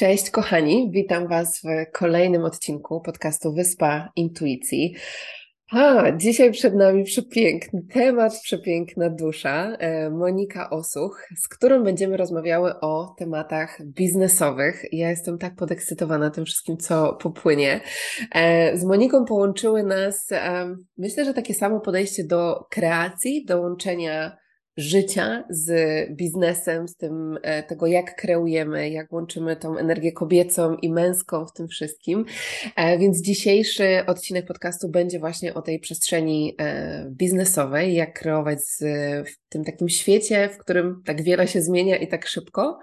Cześć kochani, witam Was w kolejnym odcinku podcastu Wyspa Intuicji. A, dzisiaj przed nami przepiękny temat, przepiękna dusza, e, Monika Osuch, z którą będziemy rozmawiały o tematach biznesowych. Ja jestem tak podekscytowana tym wszystkim, co popłynie. E, z Moniką połączyły nas, myślę, że takie samo podejście do kreacji, do łączenia życia z biznesem, z tym e, tego, jak kreujemy, jak łączymy tą energię kobiecą i męską w tym wszystkim. E, więc dzisiejszy odcinek podcastu będzie właśnie o tej przestrzeni e, biznesowej, jak kreować w tym takim świecie, w którym tak wiele się zmienia i tak szybko.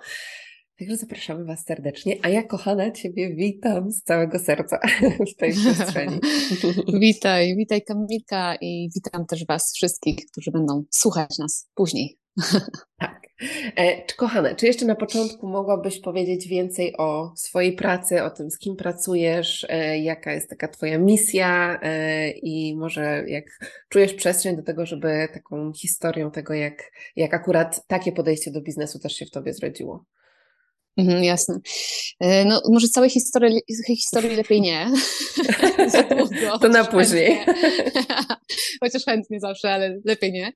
Także zapraszamy Was serdecznie, a ja kochana Ciebie witam z całego serca w tej przestrzeni. witaj, witaj Kamilka i witam też Was wszystkich, którzy będą słuchać nas później. tak. E, czy kochane, czy jeszcze na początku mogłabyś powiedzieć więcej o swojej pracy, o tym, z kim pracujesz, e, jaka jest taka Twoja misja e, i może jak czujesz przestrzeń do tego, żeby taką historią tego, jak, jak akurat takie podejście do biznesu też się w Tobie zrodziło? Mhm, jasne. E, no, może całej historii, historii lepiej nie. długo, to na później. Chociaż chętnie zawsze, ale lepiej nie.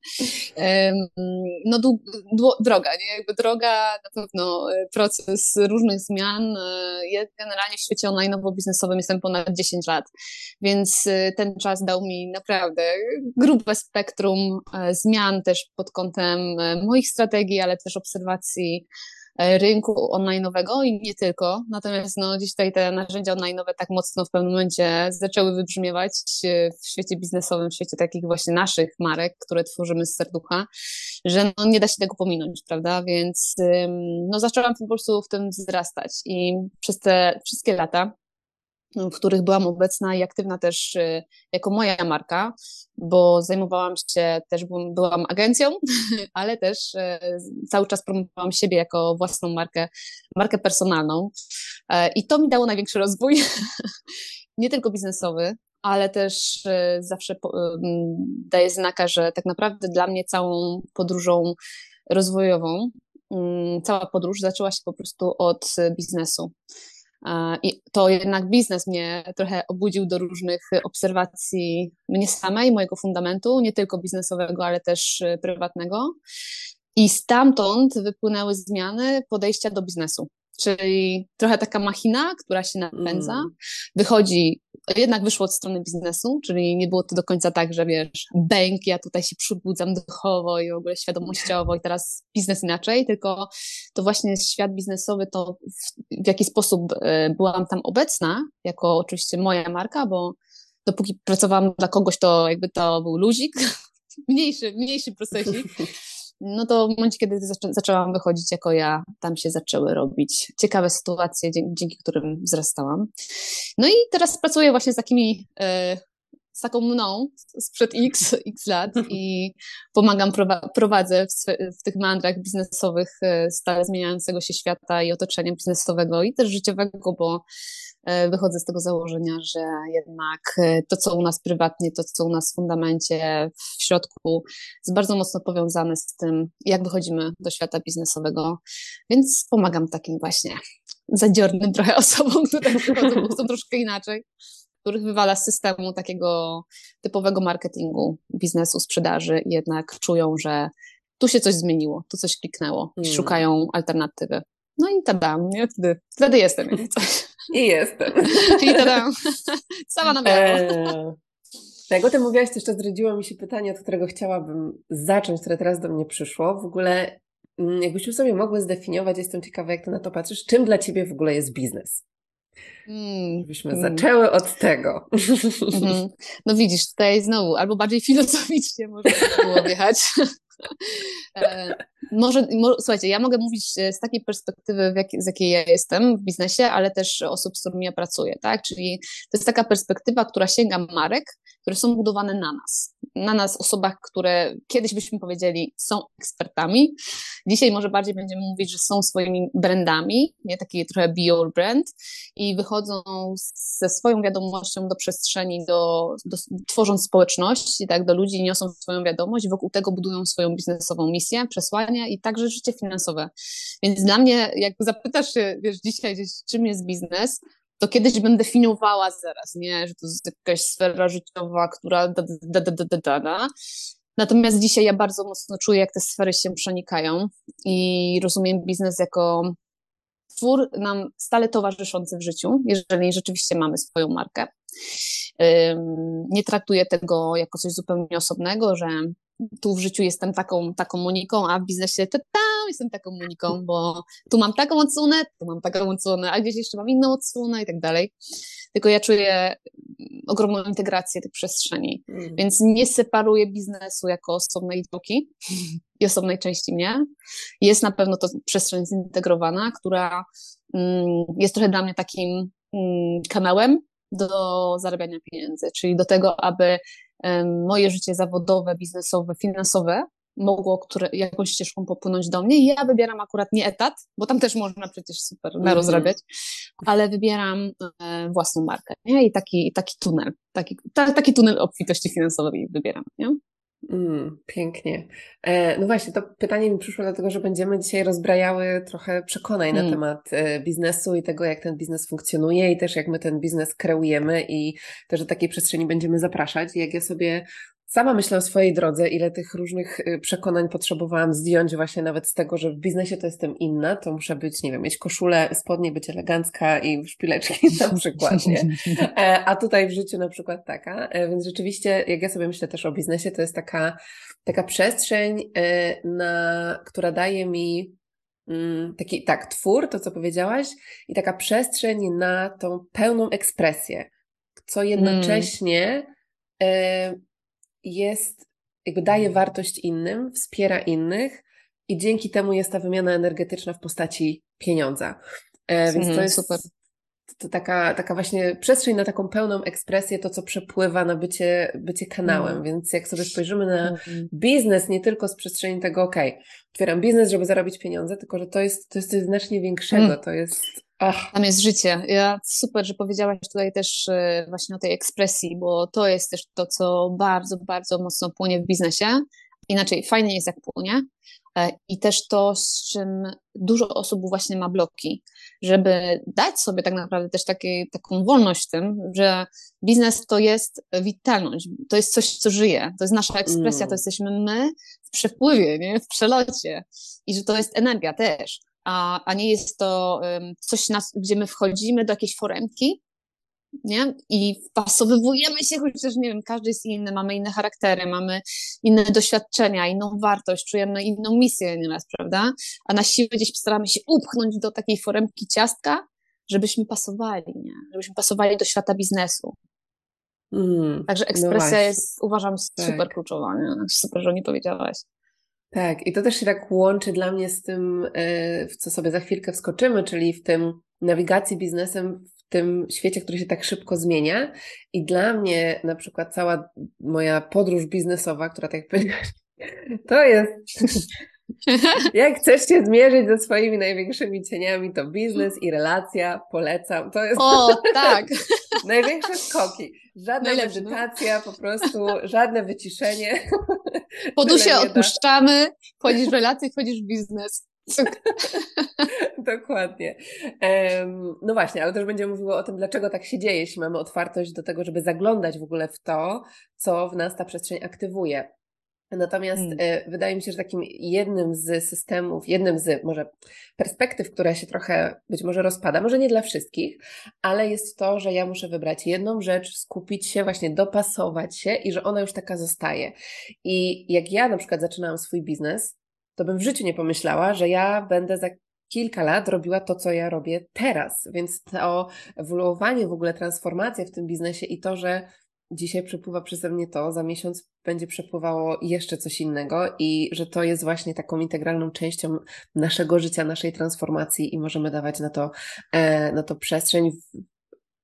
No, droga, nie? Jakby droga, na pewno e, proces różnych zmian. E, ja generalnie w świecie online-biznesowym jestem ponad 10 lat, więc ten czas dał mi naprawdę grube spektrum zmian też pod kątem moich strategii, ale też obserwacji rynku online'owego i nie tylko. Natomiast no, gdzieś tutaj te narzędzia online'owe tak mocno w pewnym momencie zaczęły wybrzmiewać e, w świecie biznesowym, w świecie takich właśnie naszych marek, które tworzymy z serducha, że no, nie da się tego pominąć, prawda? Więc no, zaczęłam po prostu w tym wzrastać i przez te wszystkie lata w których byłam obecna i aktywna też y, jako moja marka, bo zajmowałam się też, byłam agencją, ale też y, cały czas promowałam siebie jako własną markę, markę personalną e, i to mi dało największy rozwój, nie tylko biznesowy, ale też y, zawsze daje znaka, że tak naprawdę dla mnie całą podróżą rozwojową, cała podróż zaczęła się po prostu od biznesu. I to jednak biznes mnie trochę obudził do różnych obserwacji mnie samej, mojego fundamentu, nie tylko biznesowego, ale też y, prywatnego. I stamtąd wypłynęły zmiany podejścia do biznesu. Czyli trochę taka machina, która się napędza, mm. wychodzi, jednak wyszło od strony biznesu, czyli nie było to do końca tak, że wiesz, bęk, ja tutaj się przybudzam duchowo i w ogóle świadomościowo i teraz biznes inaczej, tylko to właśnie świat biznesowy, to w, w jaki sposób e, byłam tam obecna, jako oczywiście moja marka, bo dopóki pracowałam dla kogoś, to jakby to był luzik, mniejszy, mniejszy procesik, no to w momencie, kiedy zaczę zaczęłam wychodzić jako ja, tam się zaczęły robić ciekawe sytuacje, dzięki, dzięki którym wzrastałam. No i teraz pracuję właśnie z takimi, e, z taką mną sprzed x, x lat i pomagam, prowadzę w, w tych mandrach biznesowych e, stale zmieniającego się świata i otoczenia biznesowego i też życiowego, bo wychodzę z tego założenia, że jednak e, to, co u nas prywatnie, to, co u nas w fundamencie, w środku, jest bardzo mocno powiązane z tym, jak wychodzimy do świata biznesowego. Więc pomagam takim właśnie zadziornym trochę osobom, które wychodzą są troszkę inaczej, których wywala z systemu takiego typowego marketingu, biznesu, sprzedaży i jednak czują, że tu się coś zmieniło, tu coś kliknęło, hmm. szukają alternatywy. No i tada, nie? Wtedy, wtedy jestem jak coś. I jestem. I tada, sama na biało. Eee, jak o tym mówiłaś, to jeszcze zdradziło mi się pytanie, od którego chciałabym zacząć, które teraz do mnie przyszło. W ogóle, mm, jakbyśmy sobie mogły zdefiniować, jestem ciekawa, jak ty na to patrzysz, czym dla ciebie w ogóle jest biznes? Mm, Żebyśmy mm. zaczęły od tego. Mm-hmm. No widzisz, tutaj znowu, albo bardziej filozoficznie można było wjechać. Może, mo, słuchajcie, ja mogę mówić e, z takiej perspektywy, jak, z jakiej ja jestem w biznesie, ale też osób, z którymi ja pracuję, tak? Czyli to jest taka perspektywa, która sięga marek, które są budowane na nas. na nas osobach, które kiedyś byśmy powiedzieli są ekspertami. Dzisiaj może bardziej będziemy mówić, że są swoimi brandami, nie taki trochę be your brand i wychodzą ze swoją wiadomością do przestrzeni, do, do, tworząc społeczność, tak, do ludzi, niosą swoją wiadomość, wokół tego budują swoją biznesową misję, i także życie finansowe. Więc dla mnie, jak zapytasz się, wiesz, dzisiaj czym jest biznes, to kiedyś bym definiowała zaraz, nie, że to jest jakaś sfera życiowa, która da, da, da, da, da, da. Natomiast dzisiaj ja bardzo mocno czuję, jak te sfery się przenikają i rozumiem biznes jako twór nam stale towarzyszący w życiu, jeżeli rzeczywiście mamy swoją markę. Nie traktuję tego jako coś zupełnie osobnego, że tu w życiu jestem taką, taką Moniką, a w biznesie to tam jestem taką Moniką, bo tu mam taką odsłonę, tu mam taką odsłonę, a gdzieś jeszcze mam inną odsłonę i tak dalej. Tylko ja czuję ogromną integrację tych przestrzeni, mm. więc nie separuję biznesu jako osobnej działki i osobnej części mnie. Jest na pewno to przestrzeń zintegrowana, która mm, jest trochę dla mnie takim mm, kanałem do zarabiania pieniędzy, czyli do tego, aby moje życie zawodowe, biznesowe, finansowe mogło które, jakąś ścieżką popłynąć do mnie i ja wybieram akurat nie etat, bo tam też można przecież super mm rozrabiać, ale wybieram e, własną markę nie? i taki, taki tunel, taki, ta, taki tunel obfitości finansowej wybieram. Nie? Mm, pięknie. E, no właśnie, to pytanie mi przyszło dlatego, że będziemy dzisiaj rozbrajały trochę przekonań mm. na temat e, biznesu i tego, jak ten biznes funkcjonuje i też jak my ten biznes kreujemy i też do takiej przestrzeni będziemy zapraszać. Jak ja sobie Sama myślę o swojej drodze, ile tych różnych y, przekonań potrzebowałam zdjąć właśnie nawet z tego, że w biznesie to jestem inna, to muszę być, nie wiem, mieć koszulę, spodnie, być elegancka i szpileczki na przykład, nie? E, a tutaj w życiu na przykład taka, e, więc rzeczywiście jak ja sobie myślę też o biznesie, to jest taka, taka przestrzeń, e, na, która daje mi mm, taki, tak, twór, to co powiedziałaś i taka przestrzeń na tą pełną ekspresję, co jednocześnie mm jest, jakby daje wartość innym, wspiera innych i dzięki temu jest ta wymiana energetyczna w postaci pieniądza. E, więc to mhm, jest super. To taka, taka właśnie przestrzeń na taką pełną ekspresję, to co przepływa na bycie, bycie kanałem. Mm. Więc jak sobie spojrzymy na mm. biznes, nie tylko z przestrzeni tego, ok, otwieram biznes, żeby zarobić pieniądze, tylko że to jest, to jest coś znacznie większego. To jest Ach. Tam jest życie. Ja super, że powiedziałaś tutaj też e, właśnie o tej ekspresji, bo to jest też to, co bardzo, bardzo mocno płynie w biznesie. Inaczej, fajnie jest jak płynie. E, I też to, z czym dużo osób właśnie ma bloki, żeby dać sobie tak naprawdę też takie, taką wolność w tym, że biznes to jest witalność, to jest coś, co żyje, to jest nasza ekspresja, mm. to jesteśmy my w przepływie, nie? w przelocie i że to jest energia też a, a nie jest to coś, nas, gdzie my wchodzimy do jakiejś foremki nie? i wpasowywujemy się, chociaż nie wiem, każdy jest inny, mamy inne charaktery, mamy inne doświadczenia, inną wartość, czujemy inną misję nieraz, prawda? A na siłę gdzieś staramy się upchnąć do takiej foremki ciastka, żebyśmy pasowali, nie? Żebyśmy pasowali do świata biznesu. Mm, Także no ekspresja no jest, uważam, tak. super kluczowa, nie? Super, że o niej powiedziałaś. Tak, i to też się tak łączy dla mnie z tym, e, w co sobie za chwilkę wskoczymy, czyli w tym nawigacji biznesem w tym świecie, który się tak szybko zmienia. I dla mnie na przykład cała moja podróż biznesowa, która tak powiedziałaś, to jest jak chcesz się zmierzyć ze swoimi największymi cieniami, to biznes i relacja, polecam. To jest o, tak. największe skoki. Żadna Najlepszy, no. medytacja, no. po prostu żadne wyciszenie. Podusie odpuszczamy, wchodzisz w relację, wchodzisz w biznes. Dokładnie. No właśnie, ale też będziemy mówiło o tym, dlaczego tak się dzieje, jeśli mamy otwartość do tego, żeby zaglądać w ogóle w to, co w nas ta przestrzeń aktywuje. Natomiast hmm. E, wydaje mi się, że takim jednym z systemów, jednym z może perspektyw, która się trochę być może rozpada, może nie dla wszystkich, ale jest to, że ja muszę wybrać jedną rzecz, skupić się, właśnie dopasować się i że ona już taka zostaje. I jak ja na przykład zaczynałam swój biznes, to bym w życiu nie pomyślała, że ja będę za kilka lat robiła to, co ja robię teraz. Więc to ewoluowanie, w ogóle transformacja w tym biznesie i to, że dzisiaj przepływa przeze mnie to, za miesiąc będzie przepływało jeszcze coś innego i że to jest właśnie taką integralną częścią naszego życia, naszej transformacji i możemy dawać na to, e, na to przestrzeń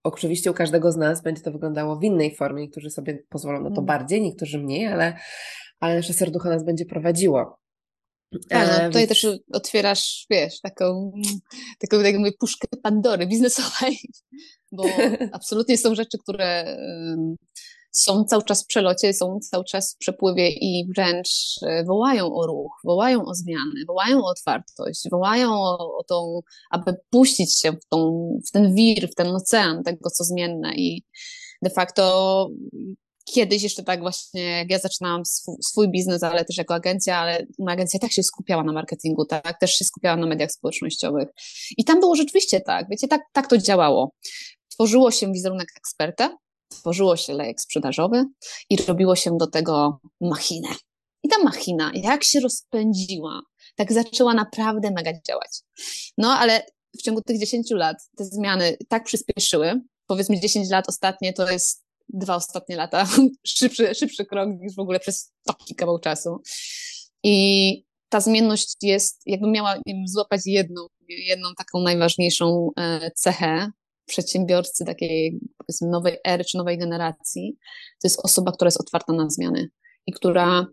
Oczywiście u każdego z nas będzie to wyglądało w innej formie. Niektórzy sobie pozwolą na to mm. bardziej, niektórzy mniej, ale, ale nasze serducho nas będzie prowadziło. Tak, no, tutaj też otwierasz, wiesz, taką, taką jak mówię, puszkę Pandory biznesowej, bo absolutnie są rzeczy, które są cały czas w przelocie, są cały czas w przepływie i wręcz e, wołają o ruch, wołają o zmiany, wołają o otwartość, wołają o, o tą, aby puścić się w, tą, w ten wir, w ten ocean tego, co zmienne i de facto kiedyś jeszcze tak właśnie, jak ja zaczynałam swój, swój, biznes, ale też jako agencja, ale agencja tak się skupiała na marketingu, tak, też się skupiała na mediach społecznościowych. I tam było rzeczywiście tak, wiecie, tak, tak to działało. Tworzyło się wizerunek eksperta, tworzyło się lejek sprzedażowy i robiło się do tego machinę. I ta machina, jak się rozpędziła, tak zaczęła naprawdę mega działać. No, ale w ciągu tych 10 lat te zmiany tak przyspieszyły, powiedzmy 10 lat ostatnie to jest dwa ostatnie lata, szybszy, szybszy krok niż w ogóle przez taki kawał czasu. I ta zmienność jest, jakbym miała złapać jedną, jedną taką najważniejszą e, cechę przedsiębiorcy takiej nowej ery czy nowej generacji, to jest osoba, która jest otwarta na zmiany i która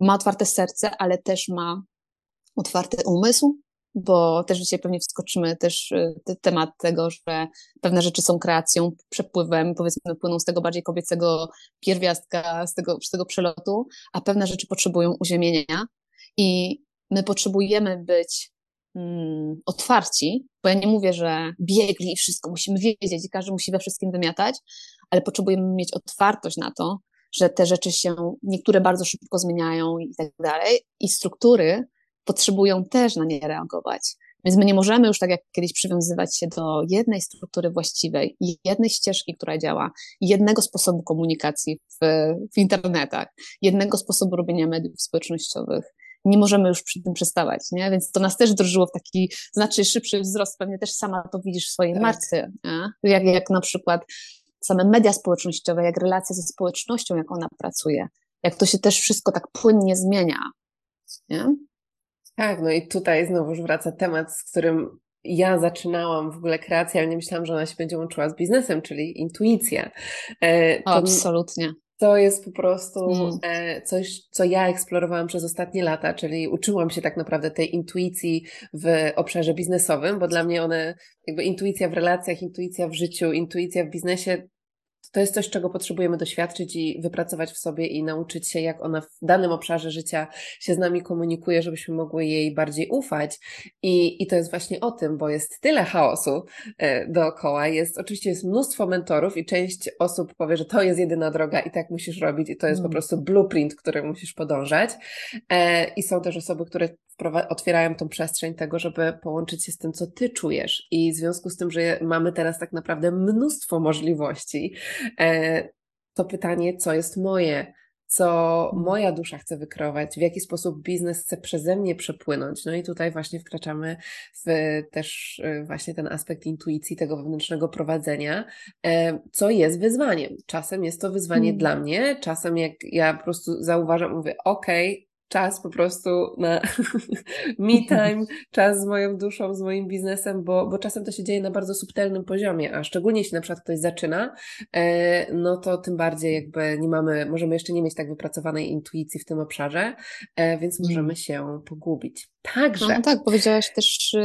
ma otwarte serce, ale też ma otwarty umysł, bo też dzisiaj pewnie wskoczymy też y, temat tego, że pewne rzeczy są kreacją, przepływem, powiedzmy płyną z tego bardziej kobiecego pierwiastka, z tego, z tego przelotu, a pewne rzeczy potrzebują uziemienia i my potrzebujemy być mm, otwarci, bo ja nie mówię, że biegli i wszystko musimy wiedzieć i każdy musi we wszystkim wymiatać, ale potrzebujemy mieć otwartość na to, że te rzeczy się, niektóre bardzo szybko zmieniają i tak dalej i struktury potrzebują też na nie reagować. Więc my nie możemy już tak jak kiedyś przywiązywać się do jednej struktury właściwej, jednej ścieżki, która działa, jednego sposobu komunikacji w, w internetach, jednego sposobu robienia mediów społecznościowych. Nie możemy już przy tym przestawać, nie? Więc to nas też drżyło w taki znacznie szybszy wzrost. Pewnie też sama to widzisz w swojej tak. marce, nie? Jak, jak na przykład same media społecznościowe, jak relacja ze społecznością, jak ona pracuje, jak to się też wszystko tak płynnie zmienia. Nie? Tak, no i tutaj znowu wraca temat, z którym ja zaczynałam w ogóle kreację, ale nie myślałam, że ona się będzie łączyła z biznesem, czyli intuicja. E, to, Absolutnie. To jest po prostu mm. E, coś, co ja eksplorowałam przez ostatnie lata, czyli uczyłam się tak naprawdę tej intuicji w obszarze biznesowym, bo dla mnie one, jakby intuicja w relacjach, intuicja w życiu, intuicja w biznesie to jest coś, czego potrzebujemy doświadczyć i wypracować w sobie i nauczyć się, jak ona w danym obszarze życia się z nami komunikuje, żebyśmy mogły jej bardziej ufać. I, i to jest właśnie o tym, bo jest tyle chaosu e, dookoła. Jest, oczywiście jest mnóstwo mentorów i część osób powie, że to jest jedyna droga i tak musisz robić i to jest mm. po prostu blueprint, który musisz podążać. E, I są też osoby, które otwierają tą przestrzeń tego, żeby połączyć się z tym, co ty czujesz. I w związku z tym, że mamy teraz tak naprawdę mnóstwo możliwości, to pytanie, co jest moje, co moja dusza chce wykrować, w jaki sposób biznes chce przeze mnie przepłynąć. No i tutaj właśnie wkraczamy w też e, właśnie ten aspekt intuicji, tego wewnętrznego prowadzenia, e, co jest wyzwaniem. Czasem jest to wyzwanie hmm. dla mnie, czasem jak ja po prostu zauważam, mówię, okej, okay, czas po prostu na me time, czas z moją duszą, z moim biznesem, bo, bo czasem to się dzieje na bardzo subtelnym poziomie, a szczególnie jeśli na przykład ktoś zaczyna, e, no to tym bardziej jakby nie mamy, możemy jeszcze nie mieć tak wypracowanej intuicji w tym obszarze, e, więc możemy mm. się pogubić. Także. No, tak, powiedziałaś też,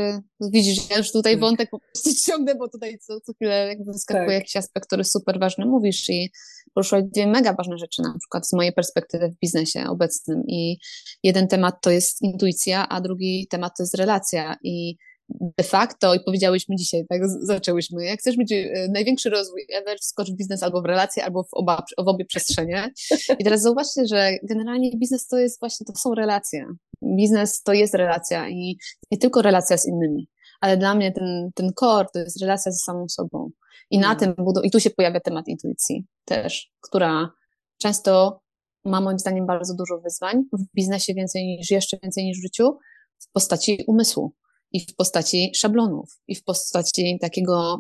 widzisz, ja już tutaj tak. wątek po prostu ciągnę, bo tutaj co, co chwilę jakby wyskakuje tak. jakiś aspekt, który super ważny mówisz i poruszyłaś dwie mega ważne rzeczy, na przykład z mojej perspektywy w biznesie obecnym i jeden temat to jest intuicja, a drugi temat to jest relacja i de facto, i powiedziałyśmy dzisiaj, tak zaczęłyśmy, jak chcesz mieć y, największy rozwój ever, skocz w biznes albo w relacje, albo w, oba, w obie przestrzenie. I teraz zauważcie, że generalnie biznes to jest właśnie, to są relacje. Biznes to jest relacja i nie tylko relacja z innymi, ale dla mnie ten, ten core to jest relacja ze samą sobą. I na mm. tym budu- i tu się pojawia temat intuicji też, która często ma moim zdaniem bardzo dużo wyzwań w biznesie więcej niż jeszcze więcej niż w życiu w postaci umysłu i w postaci szablonów i w postaci takiego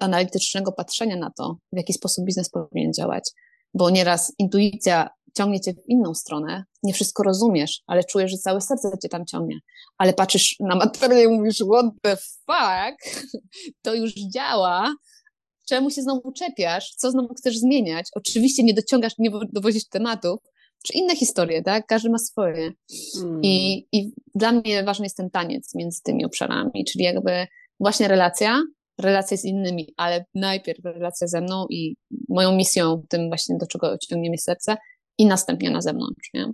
analitycznego patrzenia na to, w jaki sposób biznes powinien działać. Bo nieraz intuicja ciągnie cię w inną stronę, nie wszystko rozumiesz, ale czujesz, że całe serce cię tam ciągnie. Ale patrzysz na materię i mówisz, what the fuck, to już działa, czemu się znowu czepiasz, co znowu chcesz zmieniać. Oczywiście nie dociągasz, nie dowozisz tematów, czy inne historie, tak? Każdy ma swoje. Mm. I, I dla mnie ważny jest ten taniec między tymi obszarami, czyli jakby właśnie relacja, relacje z innymi, ale najpierw relacja ze mną i moją misją, tym właśnie do czego ciągnie mi serce i następnie na zewnątrz, nie?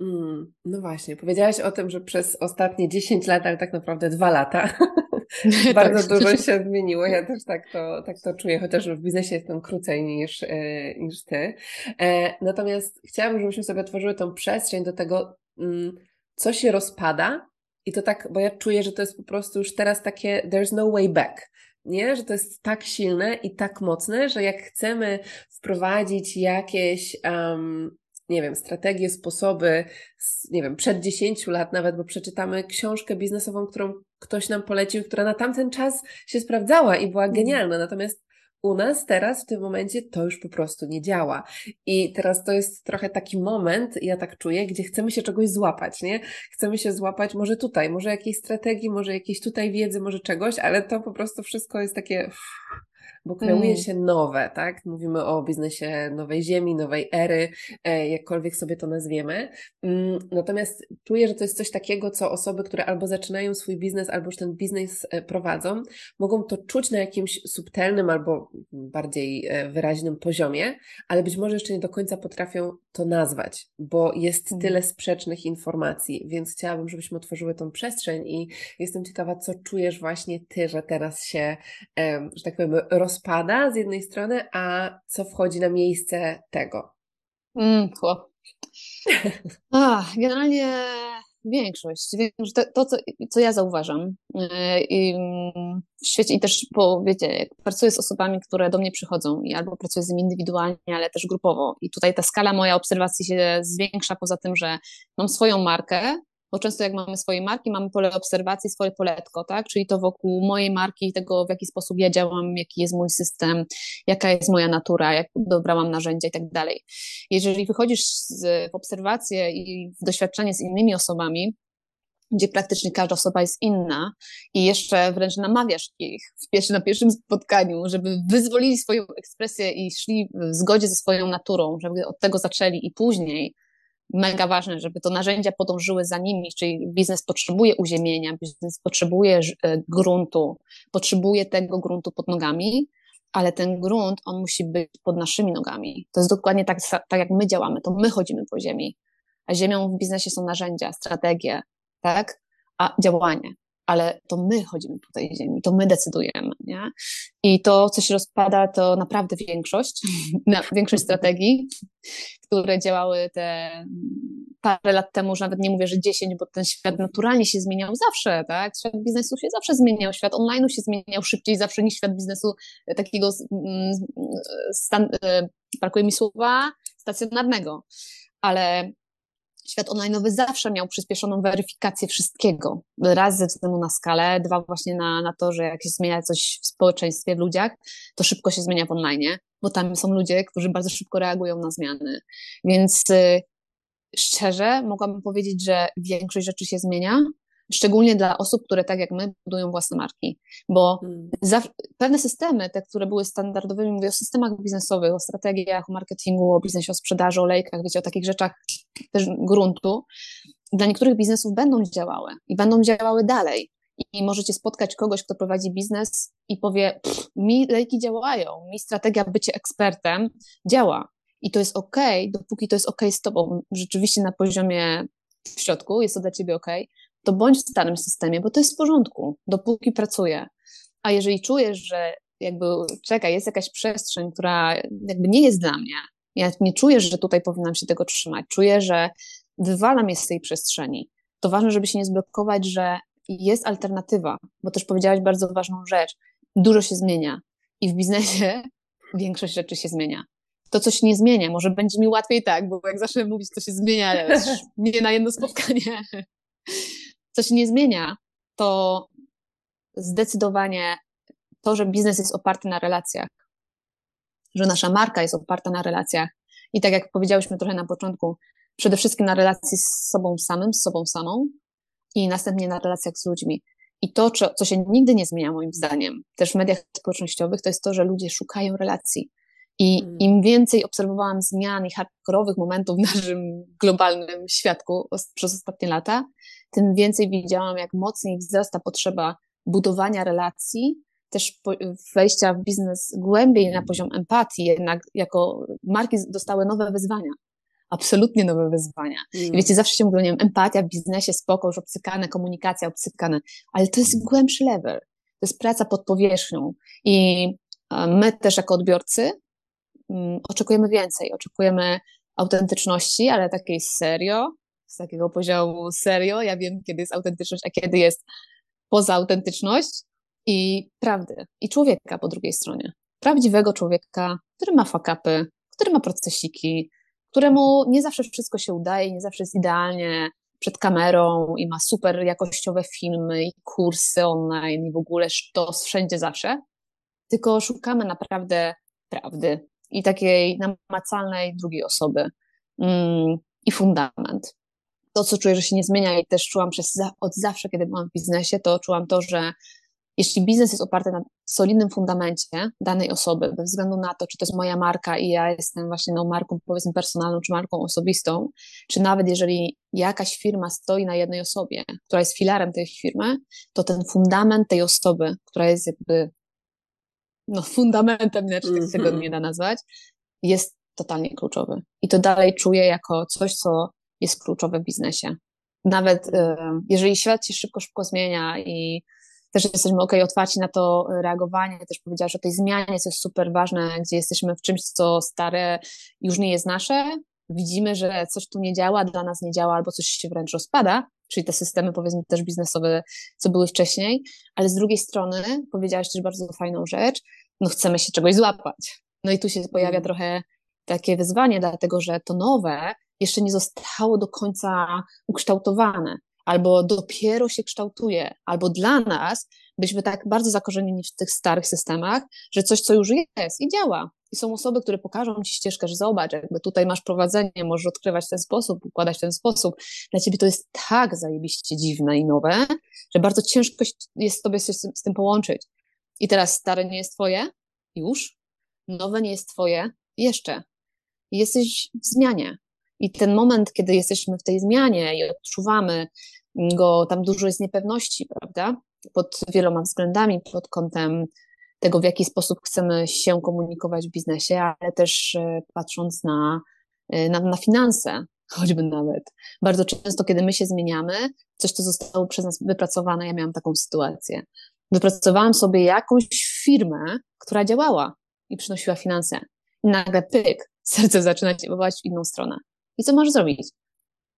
Mm, no właśnie, powiedziałaś o tym, że przez ostatnie 10 lat, ale tak naprawdę dwa lata, bardzo tak. dużo się zmieniło. Ja też tak to, tak to czuję, chociaż w biznesie jestem krócej niż, e, niż ty. E, natomiast chciałabym, żebyśmy sobie otworzyły tą przestrzeń do tego, mm, co się rozpada. I to tak, bo ja czuję, że to jest po prostu już teraz takie there's no way back nie? Że to jest tak silne i tak mocne, że jak chcemy wprowadzić jakieś um, nie wiem, strategie, sposoby, nie wiem, przed 10 lat nawet, bo przeczytamy książkę biznesową, którą ktoś nam polecił, która na tamten czas się sprawdzała i była mhm. genialna. Natomiast u nas teraz w tym momencie to już po prostu nie działa. I teraz to jest trochę taki moment, ja tak czuję, gdzie chcemy się czegoś złapać, nie? Chcemy się złapać może tutaj, może jakiejś strategii, może jakiejś tutaj wiedzy, może czegoś, ale to po prostu wszystko jest takie bo kreuje mm. się nowe, tak? Mówimy o biznesie nowej ziemi, nowej ery, e, jakkolwiek sobie to nazwiemy. Mm, natomiast czuję, że to jest coś takiego, co osoby, które albo zaczynają swój biznes, albo już ten biznes e, prowadzą, mogą to czuć na jakimś subtelnym albo bardziej e, wyraźnym poziomie, ale być może jeszcze nie do końca potrafią to nazwać, bo jest mm. tyle sprzecznych informacji, więc chciałabym, żebyśmy otworzyły tą przestrzeń i jestem ciekawa, co czujesz właśnie Ty, że teraz się, że tak powiem, roz rozpada z jednej strony, a co wchodzi na miejsce tego? Mm, a, generalnie większość. To, to co, co ja zauważam e, i w świecie i też, bo wiecie, pracuję z osobami, które do mnie przychodzą i albo pracuję z nimi indywidualnie, ale też grupowo i tutaj ta skala moja obserwacji się zwiększa poza tym, że mam swoją markę, bo często jak mamy swoje marki, mamy pole obserwacji, swoje poletko, tak? Czyli to wokół mojej marki, tego w jaki sposób ja działam, jaki jest mój system, jaka jest moja natura, jak dobrałam narzędzia i tak dalej. Jeżeli wychodzisz z, w obserwację i w doświadczenie z innymi osobami, gdzie praktycznie każda osoba jest inna i jeszcze wręcz namawiasz ich w pierwszy, na pierwszym spotkaniu, żeby wyzwolili swoją ekspresję i szli w zgodzie ze swoją naturą, żeby od tego zaczęli i później mega ważne, żeby to narzędzia podążyły za nimi, czyli biznes potrzebuje uziemienia, biznes potrzebuje e, gruntu, potrzebuje tego gruntu pod nogami, ale ten grunt, on musi być pod naszymi nogami. To jest dokładnie tak, tak jak my działamy, to my chodzimy po ziemi, a ziemią w biznesie są narzędzia, strategie, tak? A działanie ale to my chodzimy po tej ziemi, to my decydujemy, nie? I to, co się rozpada, to naprawdę większość, większość strategii, które działały te parę lat temu, już nawet nie mówię, że 10, bo ten świat naturalnie się zmieniał zawsze, tak? Świat biznesu się zawsze zmieniał, świat online'u się zmieniał szybciej zawsze niż świat biznesu takiego, mm, stan, e, brakuje mi słowa, stacjonarnego. Ale świat online'owy zawsze miał przyspieszoną weryfikację wszystkiego. Raz ze względu na skalę, dwa właśnie na, na to, że jak się zmienia coś w społeczeństwie, w ludziach, to szybko się zmienia w online, bo tam są ludzie, którzy bardzo szybko reagują na zmiany. Więc y, szczerze mogłabym powiedzieć, że większość rzeczy się zmienia, szczególnie dla osób, które tak jak my budują własne marki, bo hmm. za, pewne systemy, te, które były standardowymi, mówię o systemach biznesowych, o strategiach, o marketingu, o biznesie, o sprzedaży, o lejkach, wiecie, o takich rzeczach też gruntu, dla niektórych biznesów będą działały i będą działały dalej. I możecie spotkać kogoś, kto prowadzi biznes i powie, mi lejki działają, mi strategia bycie ekspertem działa. I to jest ok, dopóki to jest ok z tobą, rzeczywiście na poziomie w środku, jest to dla ciebie ok, to bądź w starym systemie, bo to jest w porządku, dopóki pracuje. A jeżeli czujesz, że jakby, czekaj, jest jakaś przestrzeń, która jakby nie jest dla mnie, ja nie czuję, że tutaj powinnam się tego trzymać, czuję, że wywalam je z tej przestrzeni, to ważne, żeby się nie zblokować, że jest alternatywa, bo też powiedziałaś bardzo ważną rzecz. Dużo się zmienia i w biznesie większość rzeczy się zmienia. To, co się nie zmienia, może będzie mi łatwiej tak, bo jak zawsze mówić, to się zmienia, ale nie na jedno spotkanie. Co się nie zmienia, to zdecydowanie to, że biznes jest oparty na relacjach, że nasza marka jest oparta na relacjach. I tak jak powiedziałyśmy trochę na początku, przede wszystkim na relacji z sobą samym, z sobą samą i następnie na relacjach z ludźmi. I to, co się nigdy nie zmienia, moim zdaniem, też w mediach społecznościowych, to jest to, że ludzie szukają relacji. I mm. im więcej obserwowałam zmian i hardkorowych momentów w naszym globalnym świadku przez ostatnie lata, tym więcej widziałam, jak mocniej wzrasta potrzeba budowania relacji, też wejścia w biznes głębiej na poziom empatii, jednak jako marki dostały nowe wyzwania. Absolutnie nowe wyzwania. Mm. I wiecie, zawsze się mówi, nie wiem, empatia w biznesie, spoko, już obcykane, komunikacja obcykane, ale to jest głębszy level. To jest praca pod powierzchnią. I e, my też jako odbiorcy mm, oczekujemy więcej. Oczekujemy autentyczności, ale takiej serio, z takiego poziomu serio. Ja wiem, kiedy jest autentyczność, a kiedy jest poza autentyczność i prawdy. I człowieka po drugiej stronie. Prawdziwego człowieka, który ma fakapy, który ma procesiki, któremu nie zawsze wszystko się udaje, nie zawsze jest idealnie przed kamerą i ma super jakościowe filmy i kursy online i w ogóle sztos wszędzie zawsze, tylko szukamy naprawdę prawdy i takiej namacalnej drugiej osoby mm, i fundament. To, co czuję, że się nie zmienia i też czułam przez, od zawsze, kiedy byłam w biznesie, to czułam to, że jeśli biznes jest oparty na solidnym fundamencie danej osoby, bez względu na to, czy to jest moja marka i ja jestem właśnie no, marką powiedzmy personalną, czy marką osobistą, czy nawet jeżeli jakaś firma stoi na jednej osobie, która jest filarem tej firmy, to ten fundament tej osoby, która jest jakby no, fundamentem, inaczej mm -hmm. tego nie da nazwać, jest totalnie kluczowy. I to dalej czuję jako coś, co jest kluczowe w biznesie. Nawet y, jeżeli świat się szybko, szybko zmienia i też jesteśmy ok, otwarci na to reagowanie. Też powiedziałaś o tej zmianie, co jest super ważne, gdzie jesteśmy w czymś, co stare już nie jest nasze. Widzimy, że coś tu nie działa, dla nas nie działa, albo coś się wręcz rozpada, czyli te systemy, powiedzmy, też biznesowe, co były wcześniej, ale z drugiej strony powiedziałaś też bardzo fajną rzecz, no chcemy się czegoś złapać. No i tu się pojawia mm. trochę takie wyzwanie, dlatego że to nowe jeszcze nie zostało do końca ukształtowane albo dopiero się kształtuje, albo dla nas byliśmy tak bardzo zakorzenieni w tych starych systemach, że coś, co już jest i działa. I są osoby, które pokażą ci ścieżkę, że zobacz, jakby tutaj masz prowadzenie, możesz odkrywać w ten sposób, układać w ten sposób. Dla ciebie to jest tak zajebiście dziwne i nowe, że bardzo ciężko jest tobie z tym połączyć. I teraz stare nie jest twoje? Już. Nowe nie jest twoje? Jeszcze. Jesteś w zmianie. I ten moment, kiedy jesteśmy w tej zmianie i odczuwamy go, tam dużo jest niepewności, prawda? Pod wieloma względami, pod kątem tego, w jaki sposób chcemy się komunikować w biznesie, ale też e, patrząc na, e, na, na finanse, choćby nawet. Bardzo często, kiedy my się zmieniamy, coś, co zostało przez nas wypracowane, ja miałam taką sytuację. Wypracowałam sobie jakąś firmę, która działała i przynosiła finanse. I nagle pyk, serce zaczyna działać w inną stronę. I co możesz zrobić?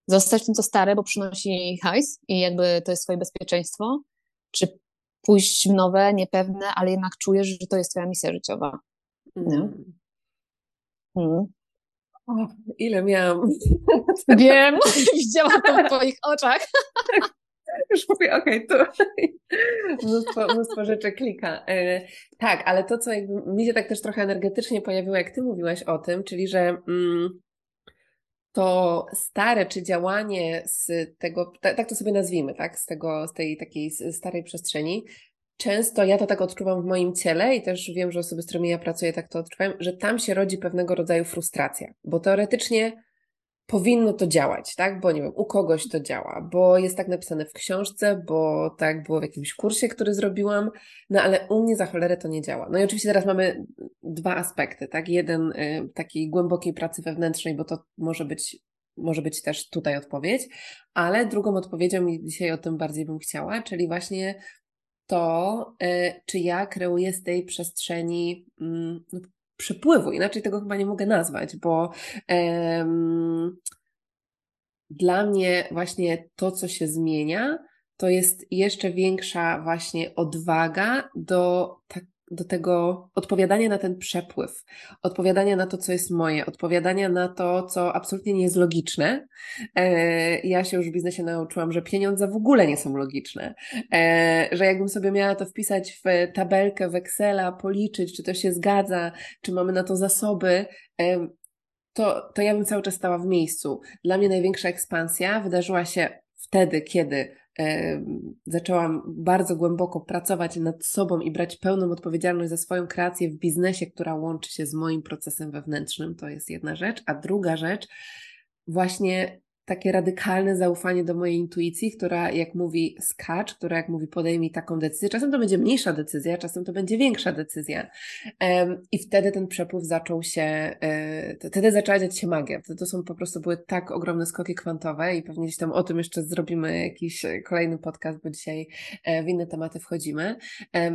Zostać tym, co stare, bo przynosi hajs i jakby to jest twoje bezpieczeństwo, czy pójść w nowe, niepewne, ale jednak czujesz, że to jest twoja misja życiowa. Mm. Mm. O, ile miałam? Wiem, widziałam to w twoich oczach. Już mówię, okej, okay, tu mnóstwo, mnóstwo rzeczy klika. E, tak, ale to, co jakby mi się tak też trochę energetycznie pojawiło, jak ty mówiłaś o tym, czyli że mm, to stare, czy działanie z tego, tak, to sobie nazwijmy, tak, z tego, z tej takiej starej przestrzeni, często ja to tak odczuwam w moim ciele i też wiem, że osoby, z którymi ja pracuję, tak to odczuwają, że tam się rodzi pewnego rodzaju frustracja, bo teoretycznie powinno to działać, tak? Bo nie wiem, u kogoś to działa, bo jest tak napisane w książce, bo tak było w jakimś kursie, który zrobiłam, no ale u mnie za cholerę to nie działa. No i oczywiście teraz mamy dwa aspekty, tak? Jeden y, takiej głębokiej pracy wewnętrznej, bo to może być może być też tutaj odpowiedź, ale drugą odpowiedzią i dzisiaj o tym bardziej bym chciała, czyli właśnie to, y, czy ja kreuję z tej przestrzeni no, przepływu. Inaczej tego chyba nie mogę nazwać, bo dla mnie właśnie to, co się zmienia, to jest jeszcze większa właśnie odwaga do tak do tego odpowiadania na ten przepływ, odpowiadania na to, co jest moje, odpowiadania na to, co absolutnie nie jest logiczne. E, ja się już w biznesie nauczyłam, że pieniądze w ogóle nie są logiczne, e, że jakbym sobie miała to wpisać w tabelkę, w Excela, policzyć, czy to się zgadza, czy mamy na to zasoby, e, to, to ja bym cały czas stała w miejscu. Dla mnie największa ekspansja wydarzyła się wtedy, kiedy zaczęłam bardzo głęboko pracować nad sobą i brać pełną odpowiedzialność za swoją kreację w biznesie, która łączy się z moim procesem wewnętrznym. To jest jedna rzecz. A druga rzecz, właśnie takie radykalne zaufanie do mojej intuicji, która jak mówi skacz, która jak mówi podejmij taką decyzję, czasem to będzie mniejsza decyzja, czasem to będzie większa decyzja. I wtedy ten przepływ zaczął się, e, wtedy zaczęła dziać się magia. Wtedy to są po prostu były tak ogromne skoki kwantowe i pewnie gdzieś tam o tym jeszcze zrobimy jakiś kolejny podcast, bo dzisiaj e, w inne tematy wchodzimy.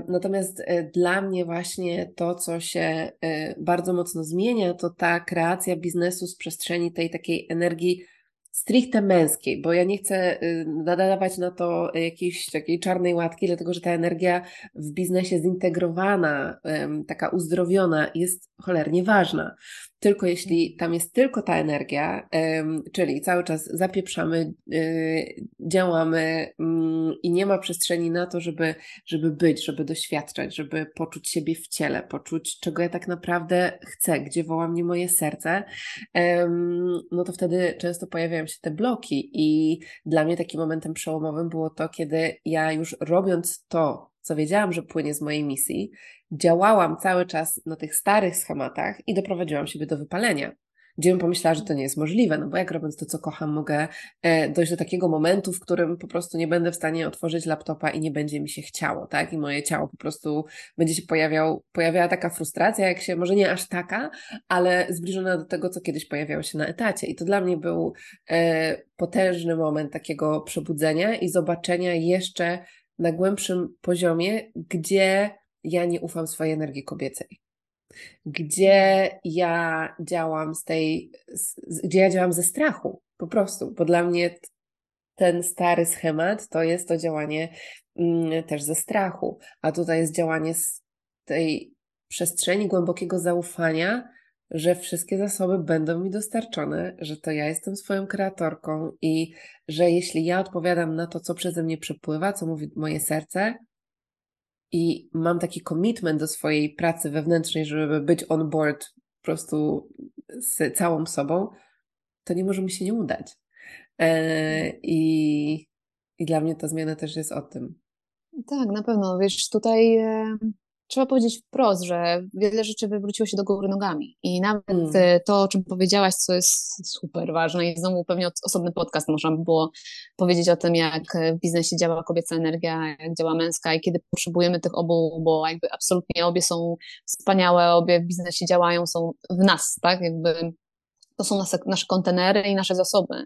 Natomiast e, dla mnie właśnie to, co się bardzo mocno zmienia, to ta kreacja biznesu z przestrzeni tej takiej energii stricte męskiej, bo ja nie chcę y, nadawać na to jakiejś takiej czarnej łatki, dlatego że ta energia w biznesie zintegrowana, taka uzdrowiona jest cholernie ważna. Tylko jeśli tam jest tylko ta energia, czyli cały czas zapieprzamy, y, działamy mm, i nie ma przestrzeni na to, żeby, żeby być, żeby doświadczać, żeby poczuć siebie w ciele, poczuć, czego ja tak naprawdę chcę, gdzie woła mnie moje serce, no to wtedy często pojawiają się te bloki. I dla mnie takim momentem przełomowym było to, kiedy ja już robiąc to, co wiedziałam, że płynie z mojej misji, działałam cały czas na tych starych schematach i doprowadziłam siebie do wypalenia. Gdzie bym pomyślała, że to nie jest możliwe, no bo jak robiąc to, co kocham, mogę e, dojść do takiego momentu, w którym po prostu nie będę w stanie otworzyć laptopa i nie będzie mi się chciało, tak? I moje ciało po prostu będzie się pojawiał, pojawiała taka frustracja, jak się, może nie aż taka, ale zbliżona do tego, co kiedyś pojawiało się na etacie. I to dla mnie był e, potężny moment takiego przebudzenia i zobaczenia jeszcze na głębszym poziomie, gdzie ja nie ufam swojej energii kobiecej. Gdzie ja działam z tej, z, gdzie ja działam ze strachu, po prostu, bo dla mnie ten stary schemat to jest to działanie mm, też ze strachu, a tutaj jest działanie z tej przestrzeni głębokiego zaufania, że wszystkie zasoby będą mi dostarczone, że to ja jestem swoją kreatorką i że jeśli ja odpowiadam na to, co przeze mnie przepływa, co mówi moje serce i mam taki commitment do swojej pracy wewnętrznej, żeby być on board po prostu z całą sobą, to nie może mi się nie udać. E, i, I dla mnie ta zmiana też jest o tym. Tak, na pewno. Wiesz, tutaj trzeba powiedzieć wprost, że wiele rzeczy wywróciło się do góry nogami. I nawet mm. to, o czym powiedziałaś, co jest super ważne, i znowu pewnie osobny podcast można by było powiedzieć o tym, jak w biznesie działa kobieca energia, jak działa męska i kiedy potrzebujemy tych obu, bo jakby absolutnie obie są wspaniałe, obie w biznesie działają, są w nas, tak? Jakby to są nasze, nasze kontenery i nasze zasoby.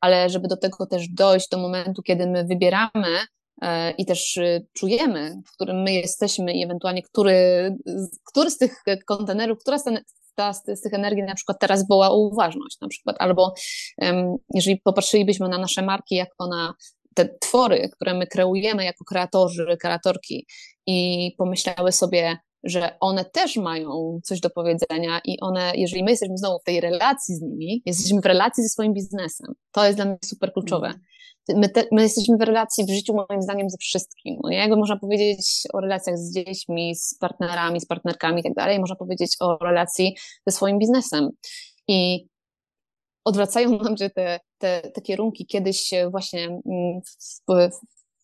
Ale żeby do tego też dojść, do momentu, kiedy my wybieramy E, i też y, czujemy, w którym my jesteśmy i ewentualnie który, który z tych kontenerów, która ta, z tych energii na przykład teraz woła uważność na przykład, albo jeżeli popatrzylibyśmy na nasze marki jako na te twory, które my kreujemy jako kreatorzy, kreatorki i pomyślały sobie, że one też mają coś do powiedzenia i one, jeżeli my jesteśmy znowu w tej relacji z nimi, jesteśmy w relacji ze swoim biznesem, to jest dla mnie super kluczowe. Mm my, te, my jesteśmy w relacji w życiu moim zdaniem ze wszystkim. No, jakby można powiedzieć o relacjach z dziećmi, z partnerami, z partnerkami i tak dalej, można powiedzieć o relacji ze swoim biznesem. I odwracają nam się te, te, te kierunki. Kiedyś właśnie mm, w,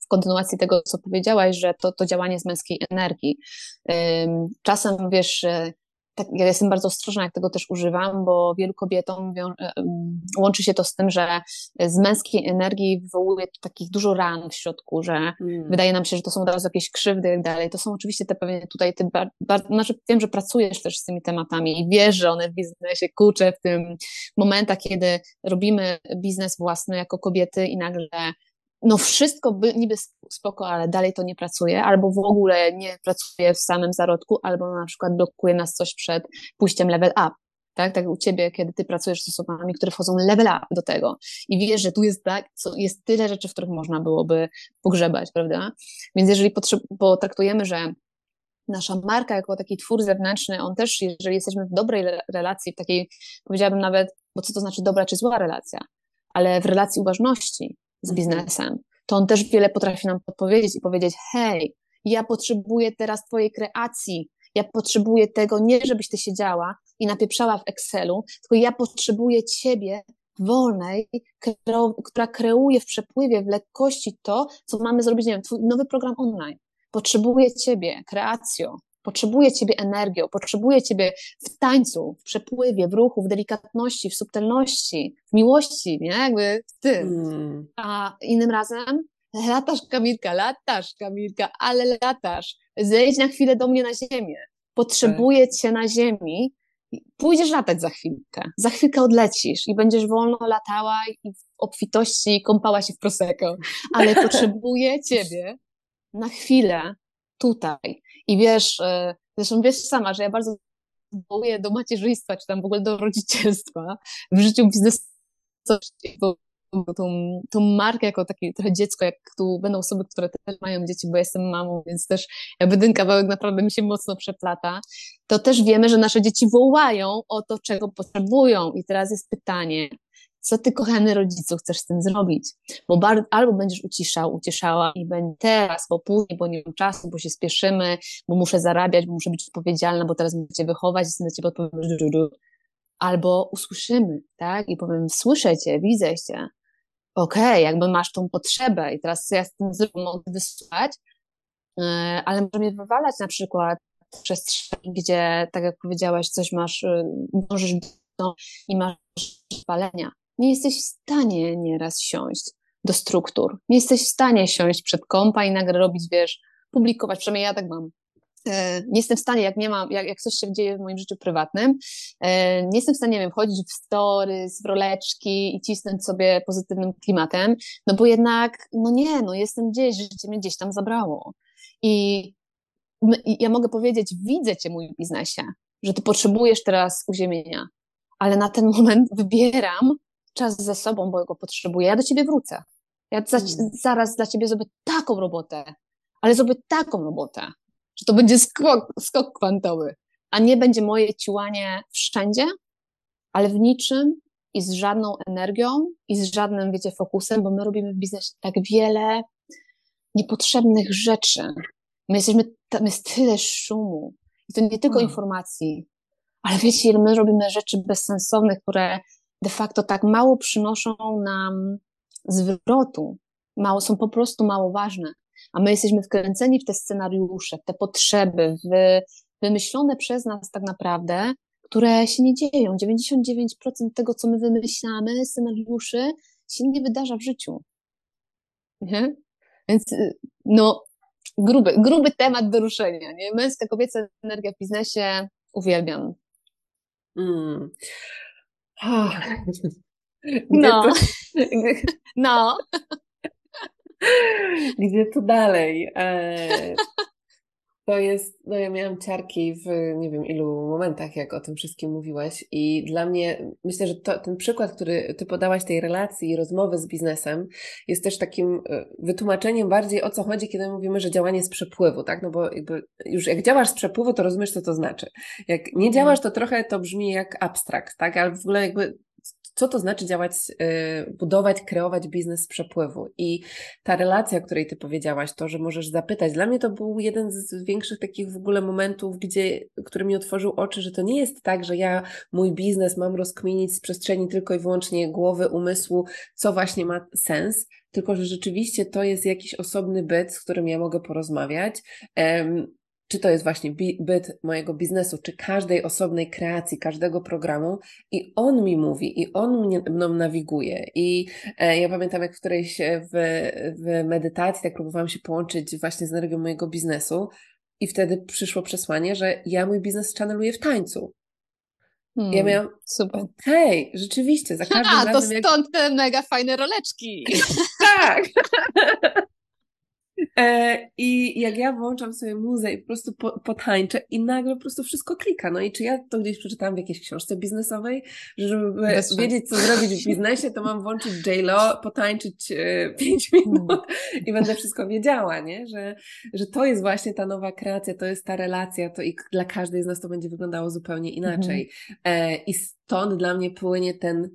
w kontynuacji tego, co powiedziałaś, że to, to działanie z męskiej energii. Czasem, wiesz, tak, ja jestem bardzo ostrożna, jak tego też używam, bo wielu kobietom e, łączy się to z tym, że z męskiej energii wywołuje takich dużo ran w środku, że mm. wydaje nam się, że to są teraz jakieś krzywdy i tak dalej. To są oczywiście te pewnie tutaj, ty bardzo, znaczy wiem, że pracujesz też z tymi tematami i wiesz, że one w biznesie kurczę w tym momentach, kiedy robimy biznes własny jako kobiety i nagle no wszystko by niby spoko, ale dalej to nie pracuje, albo w ogóle nie pracuje w samym zarodku, albo na przykład blokuje nas coś przed pójściem level up. Tak, tak u ciebie, kiedy ty pracujesz z osobami, które wchodzą level up do tego i wiesz, że tu jest tak, jest tyle rzeczy, w których można byłoby pogrzebać, prawda? Więc jeżeli potraktujemy, że nasza marka jako taki twór zewnętrzny, on też, jeżeli jesteśmy w dobrej relacji, w takiej, powiedziałabym nawet, bo co to znaczy dobra czy zła relacja, ale w relacji uważności, z biznesem, to on też wiele potrafi nam podpowiedzieć i powiedzieć: hej, ja potrzebuję teraz Twojej kreacji, ja potrzebuję tego nie, żebyś Ty siedziała i napieprzała w Excelu, tylko ja potrzebuję Ciebie wolnej, która kreuje w przepływie, w lekkości to, co mamy zrobić, nie wiem, twój nowy program online. Potrzebuje ciebie, kreacją, potrzebuje ciebie energią, potrzebuje ciebie w tańcu, w przepływie, w ruchu, w delikatności, w subtelności, w miłości, nie? Jakby w tym. Mm. A innym razem latasz Kamilka, latasz Kamilka, ale latasz. Zejdź na chwilę do mnie na ziemię. Potrzebuję tak. cię na ziemi. Pójdziesz latać za chwilkę. Za chwilkę odlecisz i będziesz wolno latała i w obfitości kąpała się w prosecco. Ale potrzebuję ciebie na chwilę tutaj. I wiesz, e, zresztą wiesz sama, że ja bardzo wołuję do macierzyństwa, czy tam w ogóle do rodzicielstwa w życiu biznesowym, tą, tą markę jako takie trochę dziecko, jak tu będą osoby, które też mają dzieci, bo jestem mamą, więc też jakby ten kawałek naprawdę mi się mocno przeplata, to też wiemy, że nasze dzieci wołają o to, czego potrzebują. I teraz jest pytanie, co ty, kochany rodzicu, chcesz z tym zrobić? Bo bar- albo będziesz uciszał, ucieszała i będzie teraz, bo później, bo nie mam czasu, bo się spieszymy, bo muszę zarabiać, bo muszę być odpowiedzialna, bo teraz muszę cię wychować, jestem na ciebie odpowiedzialna. Albo usłyszymy, tak? I powiem, słyszę cię, widzę cię. Okej, okay, jakby masz tą potrzebę i teraz co ja z tym zrobię, mogę wysłać, e, ale może mnie wywalać na przykład w przestrzeni, gdzie, tak jak powiedziałaś, coś masz, y, możesz i masz palenia nie jesteś w stanie nieraz siąść do struktur. Nie jesteś w stanie siąść przed kompa i nagle robić, wiesz, publikować, przynajmniej ja tak mam. E, nie jestem w stanie, jak nie mam, jak, jak coś się dzieje w moim życiu prywatnym, e, nie jestem w stanie, nie wiem, wchodzić w story, w roleczki i cisnąć sobie pozytywnym klimatem, no bo jednak, no nie, no jestem gdzieś, życie mnie gdzieś tam zabrało. I ja mogę powiedzieć, widzę cię mój biznesie, że ty potrzebujesz teraz uziemienia, ale na ten moment wybieram czas ze sobą, bo go potrzebuję, ja do ciebie wrócę. Ja za, mm. zaraz dla ciebie zrobię taką robotę, ale zrobię taką robotę, że to będzie skok, skok kwantowy, a nie będzie moje ciłanie wszędzie, ale w niczym i z żadną energią i z żadnym, wiecie, fokusem, bo my robimy w biznesie tak wiele niepotrzebnych rzeczy. My jesteśmy, tam jest tyle szumu. I to nie tylko informacji, ale wiecie, ile my robimy rzeczy bezsensownych, które de facto tak mało przynoszą nam zwrotu, mało, są po prostu mało ważne. A my jesteśmy wkręceni w te scenariusze, w te potrzeby, w wymyślone przez nas tak naprawdę, które się nie dzieją. 99% tego, co my wymyślamy, scenariuszy, się nie wydarza w życiu. Nie? Więc no, gruby, gruby temat do ruszenia. Nie? Męska, kobieca energia w biznesie uwielbiam. Mm. No. No. Gdzie to dalej? E, to jest, no ja miałam ciarki w nie wiem ilu momentach, jak o tym wszystkim mówiłaś i dla mnie, myślę, że to, ten przykład, który Ty podałaś tej relacji i rozmowy z biznesem jest też takim e, wytłumaczeniem bardziej o co chodzi, kiedy mówimy, że działanie z przepływu, tak? No bo jakby już jak działasz z przepływu, to rozumiesz, co to znaczy. Jak nie mhm. działasz, to trochę to brzmi jak abstrakt, tak? Ale w ogóle jakby co to znaczy działać, y, budować, kreować biznes z przepływu. I ta relacja, o której Ty powiedziałaś, to, że możesz zapytać, dla mnie to był jeden z większych takich w ogóle momentów, gdzie, który mi otworzył oczy, że to nie jest tak, że ja mój biznes mam rozkminić z przestrzeni tylko i wyłącznie głowy, umysłu, co właśnie ma sens, tylko że rzeczywiście to jest jakiś osobny byt, z którym ja mogę porozmawiać czy to jest właśnie byt mojego biznesu, czy każdej osobnej kreacji, każdego programu i on mi mówi, i on mnie, mną nawiguje. I e, ja pamiętam, jak w którejś e, w, w medytacji tak próbowałam się połączyć właśnie z energią mojego biznesu i wtedy przyszło przesłanie, że ja mój biznes channeluję w tańcu. Hmm, ja miałam, super. Hej, rzeczywiście, za każdym A, razem... to stąd jak... te mega fajne roleczki. tak. E, I jak ja włączam sobie muzę i po prostu po, potańczę i nagle po prostu wszystko klika. No i czy ja to gdzieś przeczytałam w jakiejś książce biznesowej, że żeby wiedzieć, co zrobić w biznesie, to mam włączyć J-Lo, potańczyć e, 5 minut i będę wszystko wiedziała, nie? Że, że to jest właśnie ta nowa kreacja, to jest ta relacja, to i dla każdej z nas to będzie wyglądało zupełnie inaczej. Mhm. E, I stąd dla mnie płynie ten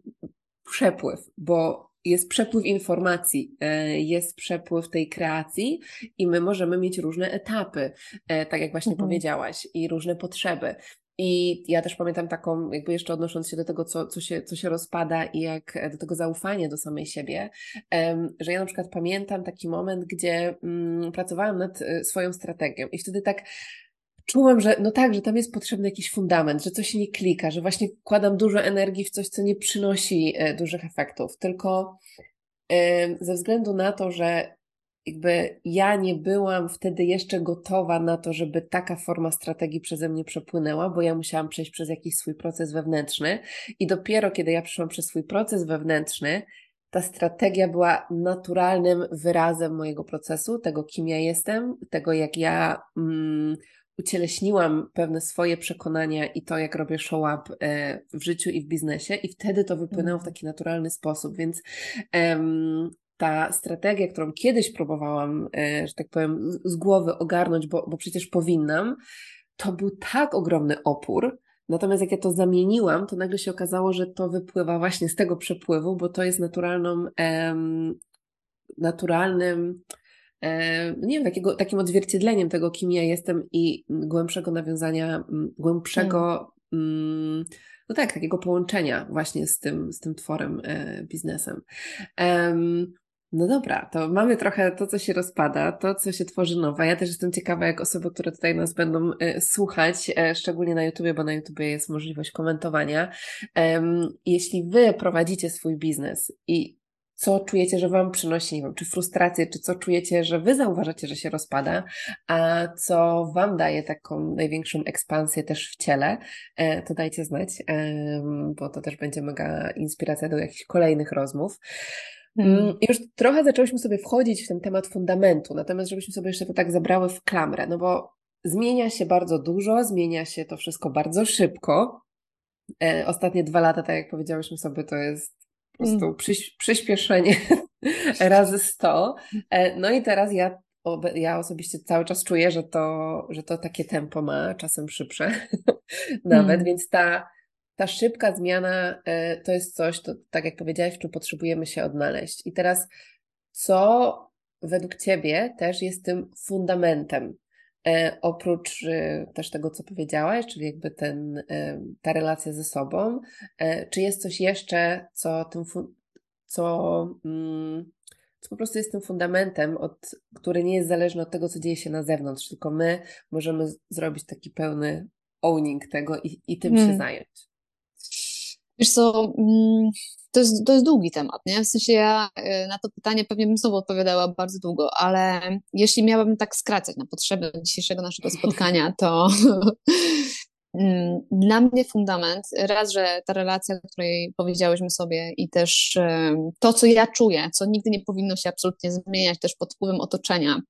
przepływ, bo jest przepływ informacji, e, jest przepływ tej kreacji i my możemy mieć różne etapy, e, tak jak właśnie mhm. powiedziałaś, i różne potrzeby. I ja też pamiętam taką, jakby jeszcze odnosząc się do tego, co, co, się, co się rozpada i jak do tego zaufania do samej siebie, że ja na przykład pamiętam taki moment, gdzie mm, pracowałam nad swoją strategią i wtedy tak czułam, że no tak, że tam jest potrzebny jakiś fundament, że coś nie klika, że właśnie wkładam dużo energii w coś, co nie przynosi e, dużych efektów, tylko ze względu na to, że jakby ja nie byłam wtedy jeszcze gotowa na to, żeby taka forma strategii przeze mnie przepłynęła, bo ja musiałam przejść przez jakiś swój proces wewnętrzny i dopiero kiedy ja przeszłam przez swój proces wewnętrzny, ta strategia była naturalnym wyrazem mojego procesu, tego kim ja jestem, tego jak ja mm, ucieleśniłam pewne swoje przekonania i to, jak robię show up e, w życiu i w biznesie, i wtedy to wypłynęło w mhm. taki naturalny sposób. Więc um, ta strategia, którą kiedyś próbowałam, e, że tak powiem, z głowy ogarnąć, bo, bo przecież powinnam, to był tak ogromny opór. Natomiast jak ja to zamieniłam, to nagle się okazało, że to wypływa właśnie z tego przepływu, bo to jest naturalną, um, naturalnym nie wiem, takiego, takim odzwierciedleniem tego, kim ja jestem i głębszego nawiązania, głębszego, mm. no tak, takiego połączenia właśnie z tym, z tym tworem, e, biznesem. No dobra, to mamy trochę to, co się rozpada, to, co się tworzy nowe. Ja też jestem ciekawa, jak osoby, które tutaj nas będą e, słuchać, szczególnie na YouTubie, bo na YouTubie jest możliwość komentowania. Jeśli Wy prowadzicie swój biznes i co czujecie, że Wam przynosi, nie wiem, czy frustrację, czy co czujecie, że Wy zauważacie, że się rozpada, a co Wam daje taką największą ekspansję też w ciele, e, to dajcie znać, bo to też będzie mega inspiracja do jakichś kolejnych rozmów. Hmm. Już trochę zaczęłyśmy sobie wchodzić w ten temat fundamentu, natomiast żebyśmy sobie jeszcze to tak zabrały w klamrę, no bo zmienia się bardzo dużo, zmienia się to wszystko bardzo szybko. E, ostatnie dwa lata, tak jak powiedziałyśmy sobie, to jest prostu mm. przyś, przyspieszenie razy 100. E, no i teraz ja, ja osobiście cały czas czuję, że to, że to takie tempo ma, czasem szybsze nawet, mm. więc ta, ta szybka zmiana e, to jest coś, to, tak jak powiedziałeś, w czym potrzebujemy się odnaleźć. I teraz, co według Ciebie też jest tym fundamentem oprócz e, też tego, co powiedziałaś, czyli jakby ten, e, ta relacja ze sobą, czy jest coś jeszcze, co tym, co, mm, co po prostu jest tym fundamentem, od, który nie jest zależny od tego, co dzieje się na zewnątrz, tylko my możemy zrobić taki pełny owning tego i, i tym hmm. się zająć. Wiesz co, mm, to jest, to jest długi temat, nie? W sensie ja y, na to pytanie pewnie bym znowu odpowiadała bardzo długo, ale jeśli miałabym tak skracać na potrzeby dzisiejszego naszego spotkania, to mm, dla mnie fundament, raz, że ta relacja, o której powiedziałyśmy sobie i też y, to, co ja czuję, co nigdy nie powinno się absolutnie zmieniać też pod wpływem otoczenia,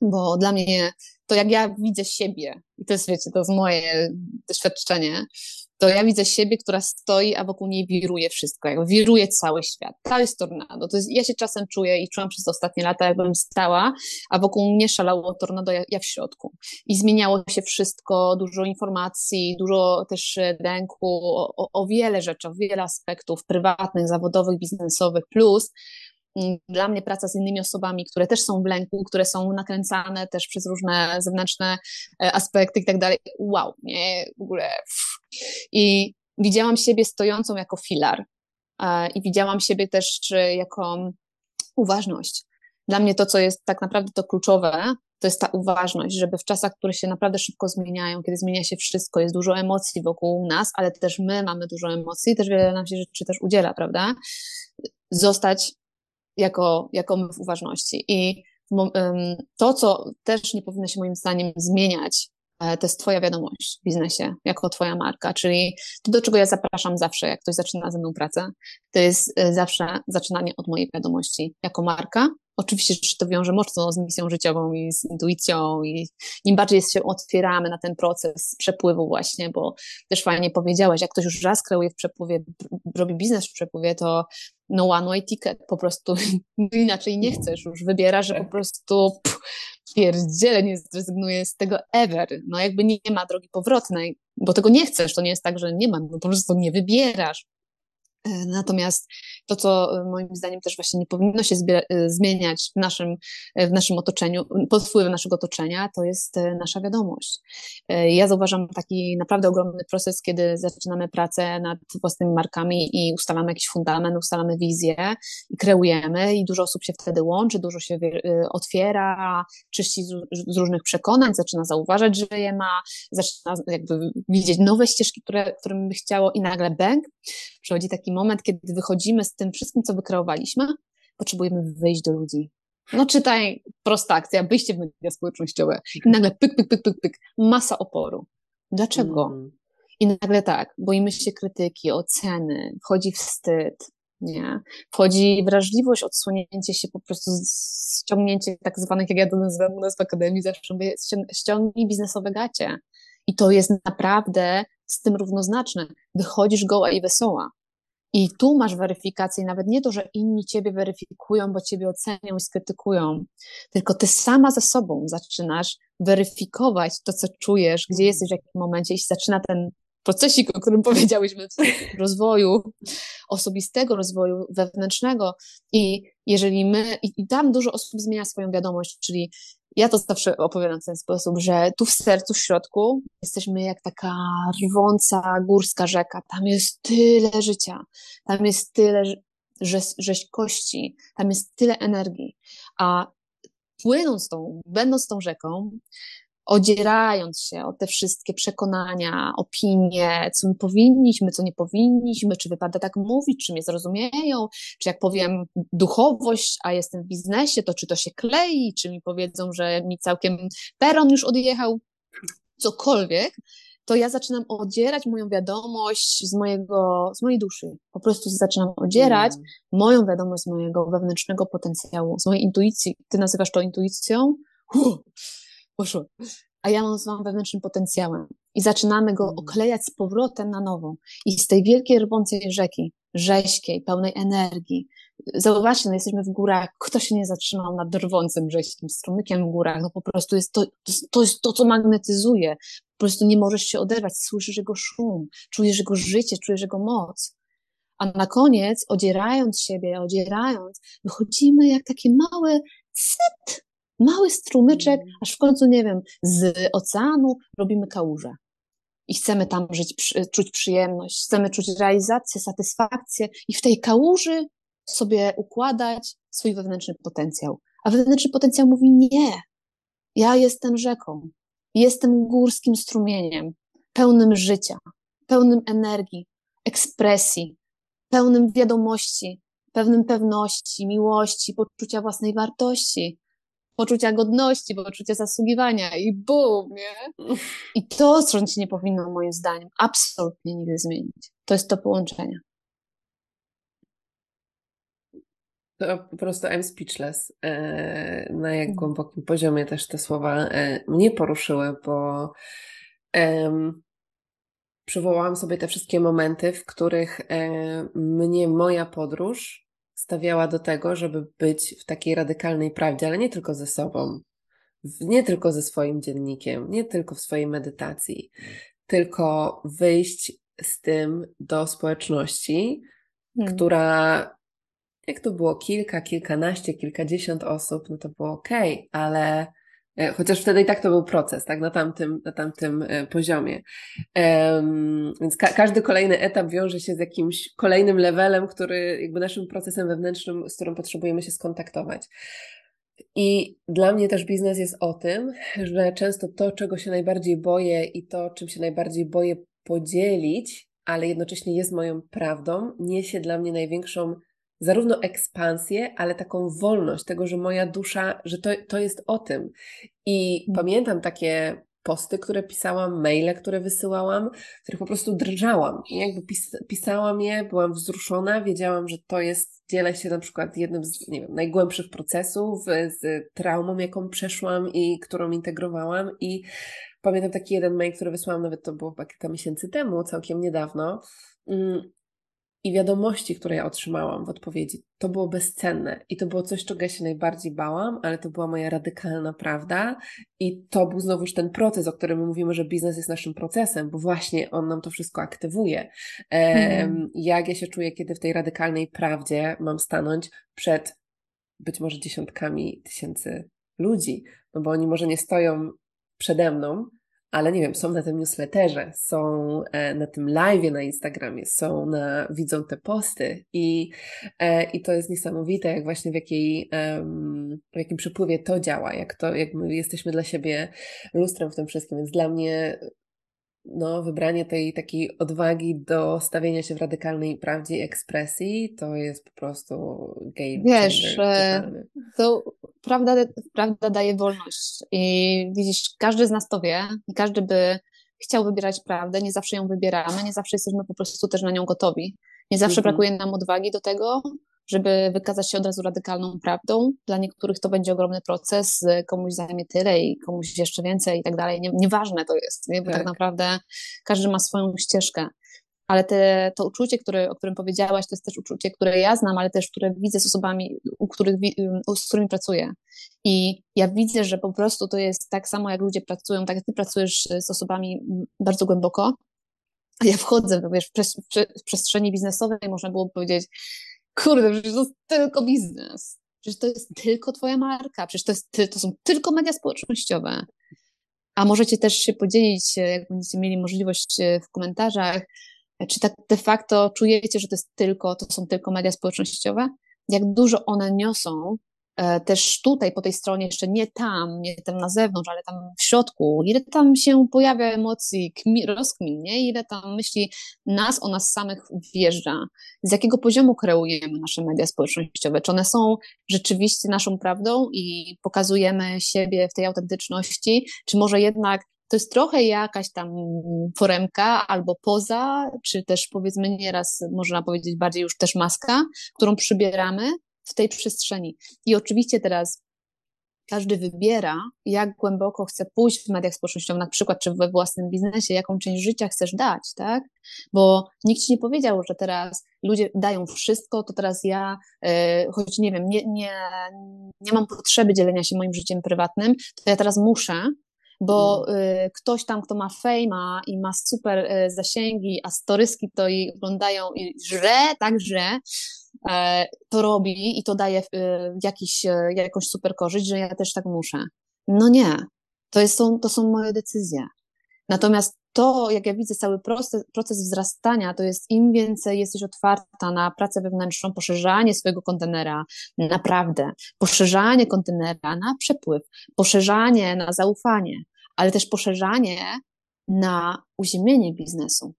bo dla mnie to jak ja widzę siebie, i to jest, wiecie, to jest moje doświadczenie, to ja widzę siebie, która stoi, a wokół niej wiruje wszystko, jakby wiruje cały świat. To jest tornado. To jest, ja się czasem czuję i czułam przez ostatnie lata, jakbym stała, a wokół mnie szalało tornado, ja, ja w środku. I zmieniało się wszystko, dużo informacji, dużo też e, dęku o, o, o wiele rzeczy, o wiele aspektów prywatnych, zawodowych, biznesowych, plus dla mnie praca z innymi osobami, które też są w lęku, które są nakręcane też przez różne zewnętrzne e, aspekty i tak dalej. Wow, nie, w ogóle. I widziałam siebie stojącą jako filar e, i widziałam siebie też jako uważność. Dla mnie to, co jest tak naprawdę to kluczowe, to jest ta uważność, żeby w czasach, które się naprawdę szybko zmieniają, kiedy zmienia się wszystko, jest dużo emocji wokół nas, ale też my mamy dużo emocji, też wiele nam się rzeczy też udziela, prawda? Zostać jako, jako my w uważności. I to, co też nie powinno się moim zdaniem zmieniać, e, to jest Twoja wiadomość w biznesie, jako Twoja marka, czyli to, do czego ja zapraszam zawsze, jak ktoś zaczyna ze mną pracę, to jest e, zawsze zaczynanie od mojej wiadomości jako marka, Oczywiście, że to wiąże mocno z misją życiową i z intuicją i im bardziej się otwieramy na ten proces przepływu właśnie, bo też fajnie powiedziałeś, jak ktoś już raz kreuje w przepływie, robi biznes w przepływie, to no one way ticket, po prostu inaczej nie chcesz, już wybierasz, że po prostu pff, pierdziele, nie zrezygnuję z tego ever, no jakby nie, nie ma drogi powrotnej, bo tego nie chcesz, to nie jest tak, że nie ma, no po prostu nie wybierasz. E, natomiast to, co e, moim zdaniem też właśnie nie powinno się e, zmieniać w naszym, w naszym otoczeniu, pod wpływem naszego otoczenia, to jest nasza wiadomość. Ja zauważam taki naprawdę ogromny proces, kiedy zaczynamy pracę nad własnymi markami i ustalamy jakiś fundament, ustalamy wizję i kreujemy i dużo osób się wtedy łączy, dużo się otwiera, czyści z różnych przekonań, zaczyna zauważać, że je ma, zaczyna jakby widzieć nowe ścieżki, które, którym by chciało i nagle bęk, przychodzi taki moment, kiedy wychodzimy z tym wszystkim, co wykreowaliśmy, potrzebujemy wyjść do ludzi. No czytaj, prosta akcja, wyjście w media społecznościowe i nagle pyk, pyk, pyk, pyk, pyk, masa oporu. Dlaczego? Mm. I nagle tak, boimy się krytyki, oceny, wchodzi wstyd, nie? Wchodzi wrażliwość, odsłonięcie się, po prostu ściągnięcie tak zwanych, jak ja to nazywam u nas w Akademii, zawsze mówię, ściągnij biznesowe gacie. I to jest naprawdę z tym równoznaczne. Wychodzisz goła i wesoła. I tu masz weryfikację, nawet nie to, że inni ciebie weryfikują, bo ciebie ocenią i skrytykują, tylko ty sama ze sobą zaczynasz weryfikować to, co czujesz, gdzie jesteś w jakim momencie i zaczyna ten procesik, o którym powiedziałyśmy, rozwoju osobistego, rozwoju wewnętrznego. I jeżeli my, i, tam dużo osób zmienia swoją wiadomość, czyli ja to zawsze opowiadam w ten sposób, że tu w sercu, w środku jesteśmy jak taka rwąca górska rzeka. Tam jest tyle życia, tam jest tyle rzeź, rzeźkości, tam jest tyle energii. A płynąc tą, będąc tą rzeką, odzierając się o te wszystkie przekonania, opinie, co my powinniśmy, co nie powinniśmy, czy wypada tak mówić, czy mnie zrozumieją, czy jak powiem duchowość, a jestem w biznesie, to czy to się klei, czy mi powiedzą, że mi całkiem peron już odjechał, cokolwiek, to ja zaczynam odzierać moją wiadomość z, mojego, z mojej duszy. Po prostu zaczynam odzierać mm. moją wiadomość z mojego wewnętrznego potencjału, z mojej intuicji. Ty nazywasz to intuicją? Huh poszło. A ja nazywam wewnętrznym potencjałem. I zaczynamy go mm. oklejać z powrotem na nowo. I z tej wielkiej rwącej rzeki, rzeźkiej, pełnej energii. Zauważcie, no jesteśmy w górach. Kto się nie zatrzymał nad rwącym rzeźkim strumykiem w górach? No po prostu jest to, to jest to, co magnetyzuje. Po prostu nie możesz się oderwać. Słyszysz jego szum, czujesz jego życie, czujesz jego moc. A na koniec, odzierając siebie, odzierając, wychodzimy jak takie małe cyt, Mały strumyczek, mm. aż w końcu, nie wiem, z oceanu robimy kałużę. I chcemy tam żyć, czuć przyjemność, chcemy czuć realizację, satysfakcję i w tej kałuży sobie układać swój wewnętrzny potencjał. A wewnętrzny potencjał mówi nie. Ja jestem rzeką, jestem górskim strumieniem, pełnym życia, pełnym energii, ekspresji, pełnym wiadomości, pełnym pewności, miłości, poczucia własnej wartości, poczucia godności, poczucia zasługiwania i bum, nie? I to się nie powinno moim zdaniem absolutnie nigdy zmienić. To jest to połączenie. To po prostu I'm speechless. E, na jak mhm. głębokim poziomie też te słowa e, mnie poruszyły, bo um, przywołałam sobie te wszystkie momenty, w których e, mnie moja podróż stawiała do tego, żeby być w takiej radykalnej prawdzie, ale nie tylko ze sobą, nie tylko ze swoim dziennikiem, nie tylko w swojej medytacji, tylko wyjść z tym do społeczności, hmm. która, jak to było, kilka, kilkanaście, kilkadziesiąt osób, no to było ok, ale chociaż wtedy i tak to był proces, tak, na tamtym, na tamtym e, poziomie. Um, więc ka każdy kolejny etap wiąże się z jakimś kolejnym levelem, który jakby naszym procesem wewnętrznym, z którym potrzebujemy się skontaktować. I dla mnie też biznes jest o tym, że często to, czego się najbardziej boję i to, czym się najbardziej boję podzielić, ale jednocześnie jest moją prawdą, niesie dla mnie największą zarówno ekspansję, ale taką wolność tego, że moja dusza, że to, to jest o tym. I mm. pamiętam takie posty, które pisałam, maile, które wysyłałam, w których po prostu drżałam. I jakby pis pisałam je, byłam wzruszona, wiedziałam, że to jest, dzielę się na przykład jednym z, nie wiem, najgłębszych procesów, z traumą, jaką przeszłam i którą integrowałam. I pamiętam taki jeden mail, który wysłałam, nawet to było kilka miesięcy temu, całkiem niedawno, mm, i wiadomości, które ja otrzymałam w odpowiedzi, to było bezcenne i to było coś, czego ja się najbardziej bałam, ale to była moja radykalna prawda i to był znowuż ten proces, o którym mówimy, że biznes jest naszym procesem, bo właśnie on nam to wszystko aktywuje. Hmm. Jak ja się czuję, kiedy w tej radykalnej prawdzie mam stanąć przed być może dziesiątkami tysięcy ludzi, no bo oni może nie stoją przede mną, ale nie wiem, są na tym newsletterze, są e, na tym live na Instagramie, są na, widzą te posty i, e, i to jest niesamowite, jak właśnie w, jakiej, w jakim przepływie to działa, jak to, jak my jesteśmy dla siebie lustrem w tym wszystkim, więc dla mnie no, wybranie tej takiej odwagi do stawienia się w radykalnej prawdzie i ekspresji, to jest po prostu game Wiesz, changer, to prawda, prawda daje wolność i widzisz, każdy z nas to wie i każdy by chciał wybierać prawdę, nie zawsze ją wybieramy, nie zawsze jesteśmy po prostu też na nią gotowi. Nie zawsze mhm. brakuje nam odwagi do tego, żeby wykazać się od razu radykalną prawdą. Dla niektórych to będzie ogromny proces, komuś zajmie tyle i komuś jeszcze więcej i tak dalej. Nie, nieważne to jest, nie? bo tak. tak naprawdę każdy ma swoją ścieżkę. Ale te, to uczucie, które, o którym powiedziałaś, to jest też uczucie, które ja znam, ale też które widzę z osobami, u których, z którymi pracuję. I ja widzę, że po prostu to jest tak samo, jak ludzie pracują, tak jak ty pracujesz z osobami bardzo głęboko, a ja wchodzę, wiesz, w, przestrzeni biznesowej, można było powiedzieć, kurde, przecież to jest tylko biznes. Przecież to jest tylko twoja marka, przecież to, jest, to są tylko media społecznościowe. A możecie też się podzielić, jak będziecie mieli możliwość e, w komentarzach, czy tak de facto czujecie, że to jest tylko, to są tylko media społecznościowe? Jak dużo one niosą E, też tutaj po tej stronie, jeszcze nie tam, nie tam na zewnątrz, ale tam w środku, ile tam się pojawia emocji, kmi, rozkmin, nie? ile tam myśli nas o nas samych wjeżdża, z jakiego poziomu kreujemy nasze media społecznościowe, czy one są rzeczywiście naszą prawdą i pokazujemy siebie w tej autentyczności, czy może jednak to jest trochę jakaś tam foremka albo poza, czy też powiedzmy nieraz można powiedzieć bardziej już też maska, którą przybieramy, w tej przestrzeni. I oczywiście teraz każdy wybiera, jak głęboko chce pójść w mediach społecznościowych, na przykład, czy we własnym biznesie, jaką część życia chcesz dać, tak? Bo nikt ci nie powiedział, że teraz ludzie dają wszystko, to teraz ja, yy, choć nie wiem, nie, nie, nie mam potrzeby dzielenia się moim życiem prywatnym, to ja teraz muszę, bo y, ktoś tam, kto ma fejma i ma super y, zasięgi, a storyski to i oglądają i żre, tak żre, E, to robi i to daje e, jakiś, e, jakąś super korzyść, że ja też tak muszę. No nie, to, jest, to są moje decyzje. Natomiast to, jak ja widzę cały proces, proces wzrastania, to jest im więcej jesteś otwarta na pracę wewnętrzną, poszerzanie swojego kontenera, naprawdę, poszerzanie kontenera na przepływ, poszerzanie na zaufanie, ale też poszerzanie na uziemienie biznesu.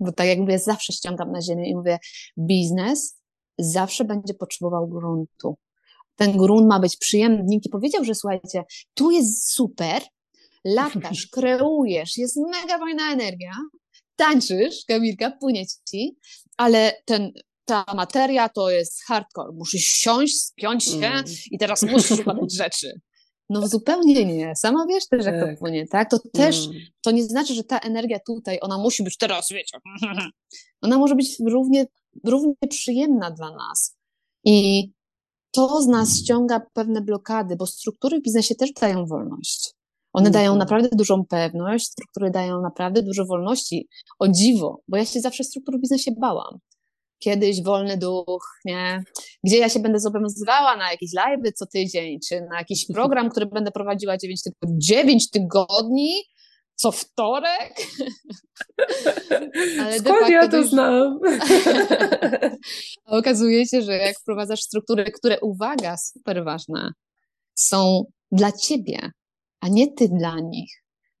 Bo tak jak mówię, zawsze ściągam na ziemię i mówię, biznes zawsze będzie potrzebował gruntu. Ten grunt ma być przyjemny. Nikt powiedział, że słuchajcie, tu jest super, latasz, kreujesz, jest mega fajna energia, tańczysz, Kamilka, płynie ci, ale ten, ta materia to jest hardcore. Musisz siąść, spiąć się mm. i teraz musisz układać rzeczy. No zupełnie nie. Sama wiesz też, jak tak. to płynie, tak? To też, mm. to nie znaczy, że ta energia tutaj, ona musi być teraz, wiecie. Ona może być równie równie przyjemna dla nas. I to z nas ściąga pewne blokady, bo struktury w biznesie też dają wolność. One dają mhm. naprawdę dużą pewność, struktury dają naprawdę dużo wolności. O dziwo, bo ja się zawsze struktur w biznesie bałam. Kiedyś wolny duch, nie? Gdzie ja się będę zobowiązywała na jakieś live co tydzień, czy na jakiś program, który będę prowadziła 9 tygodni, 9 tygodni co wtorek. Ale Skąd ja to już... znam? okazuje się, że jak wprowadzasz struktury, które, uwaga, super ważne, są dla ciebie, a nie ty dla nich.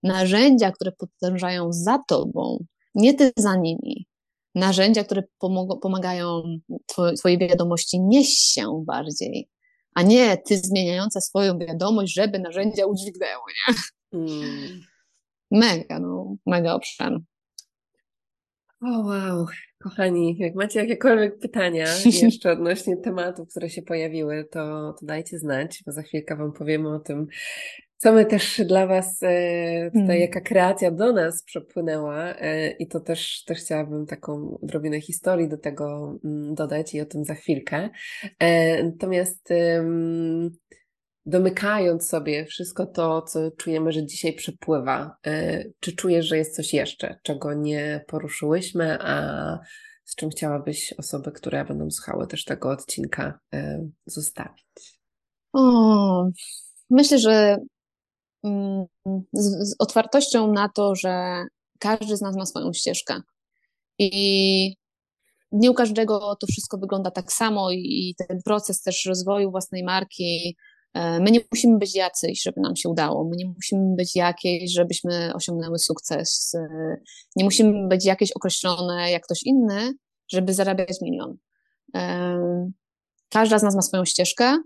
Narzędzia, które podążają za tobą, nie ty za nimi. Narzędzia, które pomagają twojej wiadomości nieść się bardziej, a nie ty zmieniająca swoją wiadomość, żeby narzędzia udźwignęły, nie? Mm mega, no, mega obszar. O wow, kochani, jak macie jakiekolwiek pytania jeszcze odnośnie tematów, które się pojawiły, to, to dajcie znać, bo za chwilkę Wam powiemy o tym, Co my też dla Was, e, tutaj hmm. jaka kreacja do nas przepłynęła e, i to też, też chciałabym taką odrobinę historii do tego mm, dodać i o tym za chwilkę. E, natomiast domykając sobie wszystko to, co czujemy, że dzisiaj przepływa, czy czujesz, że jest coś jeszcze, czego nie poruszyłyśmy, a z czym chciałabyś osoby, które będą słuchały też tego odcinka, zostawić? O, myślę, że z, z otwartością na to, że każdy z nas ma swoją ścieżkę. I nie u każdego to wszystko wygląda tak samo i ten proces też rozwoju własnej marki. E, my nie musimy być jacyś, żeby nam się udało. My nie musimy być jakieś, żebyśmy osiągnęły sukces. E, nie musimy być jakieś określone jak ktoś inny, żeby zarabiać milion. E, każda z nas ma swoją ścieżkę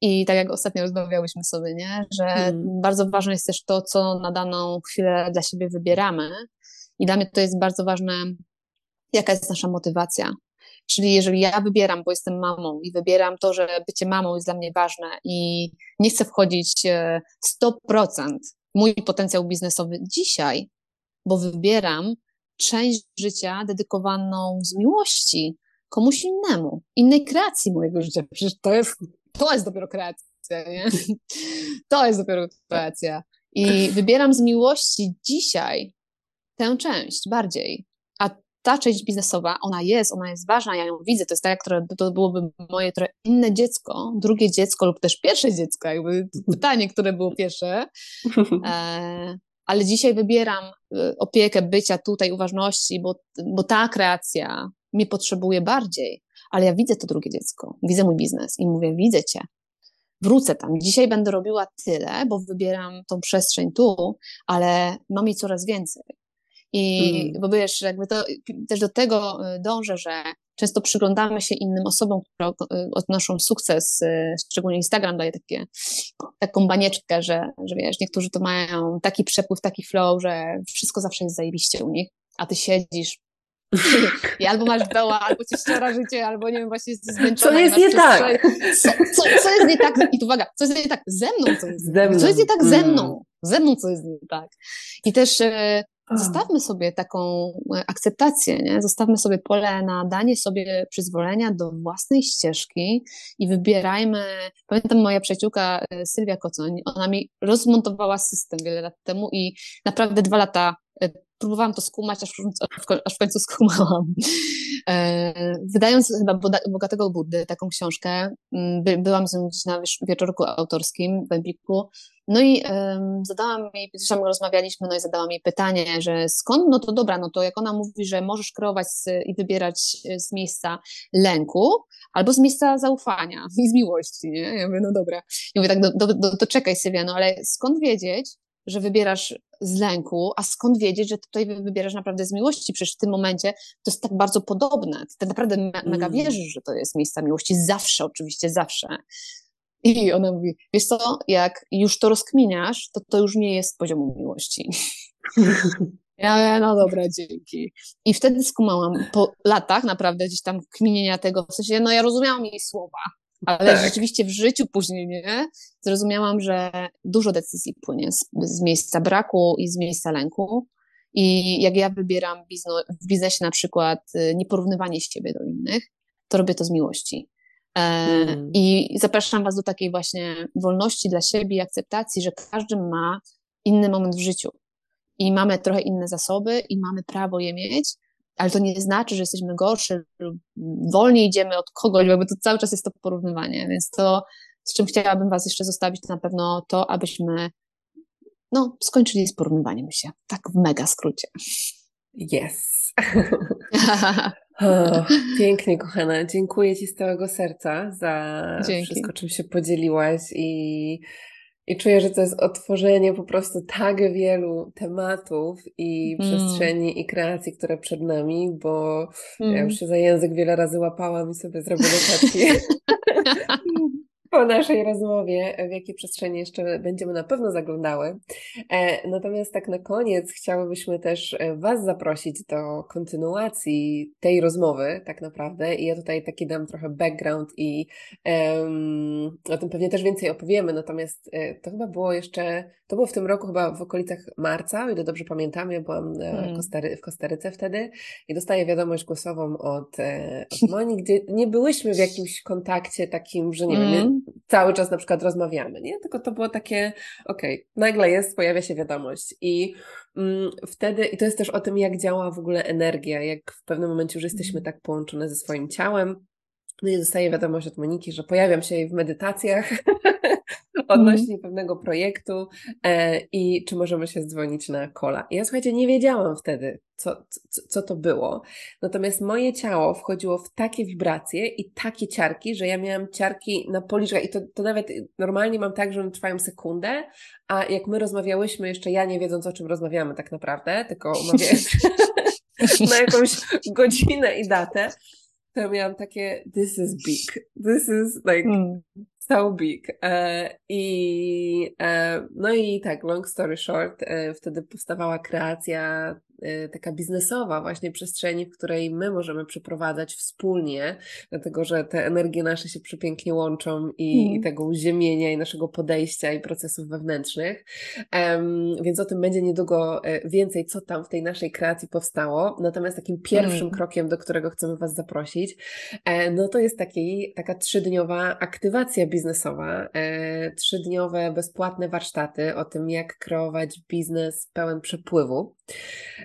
i tak jak ostatnio rozmawiałyśmy sobie, nie? że hmm. bardzo ważne jest też to, co na daną chwilę dla siebie wybieramy. I dla mnie to jest bardzo ważne, jaka jest nasza motywacja. Czyli jeżeli ja wybieram, bo jestem mamą i wybieram to, że bycie mamą jest dla mnie ważne i nie chcę wchodzić 100% e, mój potencjał biznesowy dzisiaj, bo wybieram część życia dedykowaną z miłości komuś innemu, innej kreacji mojego życia. Przecież to jest to jest dopiero kreacja, nie? To jest dopiero kreacja. I wybieram z miłości dzisiaj tę część bardziej. A ta część biznesowa, ona jest, ona jest ważna, ja ją widzę, to jest tak, które to byłoby moje trochę inne dziecko, drugie dziecko lub też pierwsze dziecko, jakby pytanie, które było pierwsze. E, ale dzisiaj wybieram e, opiekę bycia tutaj, uważności, bo, bo ta kreacja mnie potrzebuje bardziej ale ja widzę to drugie dziecko, widzę mój biznes i mówię, widzę cię, wrócę tam. Dzisiaj będę robiła tyle, bo wybieram tą przestrzeń tu, ale mam jej coraz więcej. I mm. bo wiesz, jakby to też do tego y, dążę, że często przyglądamy się innym osobom, które y, odnoszą sukces, y, szczególnie Instagram daje takie, taką banieczkę, że, że wiesz, niektórzy to mają taki przepływ, taki flow, że wszystko zawsze jest zajebiście u nich, a ty siedzisz, i albo masz doła, albo cię ściora życie, albo nie wiem, właśnie jesteś zmęczona. Co jest nie tak? Co, co, co, jest nie tak? I tu uwaga, co jest nie tak ze mną? Co jest, ze mną. Co jest nie tak ze mm. mną? Ze mną co jest nie tak? I też e, zostawmy sobie taką e, akceptację, nie? Zostawmy sobie pole na danie sobie przyzwolenia do własnej ścieżki i wybierajmy. Pamiętam moja przyjaciółka e, Sylwia Kocoń, ona mi rozmontowała system wiele lat temu i naprawdę dwa lata próbowałam to skumać, aż, w końcu skumałam. E, wydając chyba Bogatego Buddy, taką książkę, mm, by, byłam z nią gdzieś na wieczorku autorskim w Empiku, no i um, zadałam jej, zresztą rozmawialiśmy, no i zadałam jej pytanie, że skąd, no to dobra, no to jak ona mówi, że możesz kreować z, i wybierać z miejsca lęku, albo z miejsca zaufania i z miłości, nie? Ja mówię, no dobra. I mówię tak, do, do, do, to czekaj Sylwia, no ale skąd wiedzieć, że wybierasz z lęku, a skąd wiedzieć, że tutaj wybierasz naprawdę z miłości? Przecież w tym momencie to jest tak bardzo podobne. Ty tak naprawdę me mega mm. wierzysz, że to jest miejsca miłości. Zawsze, oczywiście, zawsze. I ona mówi, wiesz co, jak już to rozkminiasz, to to już nie jest poziomu miłości. Ja no dobra, dzięki. I wtedy skumałam, po latach naprawdę gdzieś tam kminienia tego, w sensie, no ja rozumiałam jej słowa, ale tak. rzeczywiście w życiu później, nie? Zrozumiałam, że dużo decyzji płynie z, z miejsca braku i z miejsca lęku. I jak ja wybieram bizno, w biznesie na przykład y, nieporównywanie siebie do innych, to robię to z miłości. E, mm. I zapraszam Was do takiej właśnie wolności dla siebie i akceptacji, że każdy ma inny moment w życiu. I mamy trochę inne zasoby i mamy prawo je mieć, ale to nie znaczy, że jesteśmy gorszy lub wolniej idziemy od kogoś, bo to cały czas jest to porównywanie, więc to, z czym chciałabym Was jeszcze zostawić, to na pewno to, abyśmy no, skończyli z porównywaniem się, tak w mega skrócie. Yes. oh, pięknie, kochana. Dziękuję Ci z całego serca za Dzięki. wszystko, czym się podzieliłaś i i czuję, że to jest otworzenie po prostu tak wielu tematów i mm. przestrzeni i kreacji, które przed nami, bo mm. ja już się za język wiele razy łapałam i sobie zrobię notatki. Po naszej rozmowie, w jakie przestrzenie jeszcze będziemy na pewno zaglądały. E, natomiast tak na koniec chciałybyśmy też e, Was zaprosić do kontynuacji tej rozmowy, tak naprawdę. I ja tutaj taki dam trochę background i um, o tym pewnie też więcej opowiemy. Natomiast e, to chyba było jeszcze, to było w tym roku chyba w okolicach marca, o ile dobrze pamiętam. Ja byłam hmm. Kostary, w Kostaryce wtedy i dostaję wiadomość głosową od, od Moni, gdzie nie byłyśmy w jakimś kontakcie takim, że nie mm. wiem, cały czas na przykład rozmawiamy, nie? Tylko to było takie, okej, okay, nagle jest, pojawia się wiadomość i mm, wtedy, i to jest też o tym, jak działa w ogóle energia, jak w pewnym momencie już jesteśmy mhm. tak połączone ze swoim ciałem, no i dostaję wiadomość od Moniki, że pojawiam się w medytacjach odnośnie mm. pewnego projektu e, i czy możemy się dzwonić na kola. Ja słuchajcie, nie wiedziałam wtedy, co, co, co to było. Natomiast moje ciało wchodziło w takie wibracje i takie ciarki, że ja miałam ciarki na policzkach i to, to nawet normalnie mam tak, że one trwają sekundę, a jak my rozmawiałyśmy, jeszcze ja nie wiedząc o czym rozmawiamy tak naprawdę, tylko umawiając na jakąś godzinę i datę, to miałam takie this is big, this is like mm. so big. E, I e, no i tak, long story short, e, wtedy powstawała kreacja taka biznesowa właśnie przestrzeni, w której my możemy przeprowadzać wspólnie, dlatego że te energie nasze się przepięknie łączą i, mm. i tego uziemienia i naszego podejścia i procesów wewnętrznych. Um, więc o tym będzie niedługo e, więcej, co tam w tej naszej kreacji powstało. Natomiast takim pierwszym mm. krokiem, do którego chcemy Was zaprosić, e, no to jest taki, taka trzydniowa aktywacja biznesowa, e, trzydniowe bezpłatne warsztaty o tym, jak kreować biznes pełen przepływu.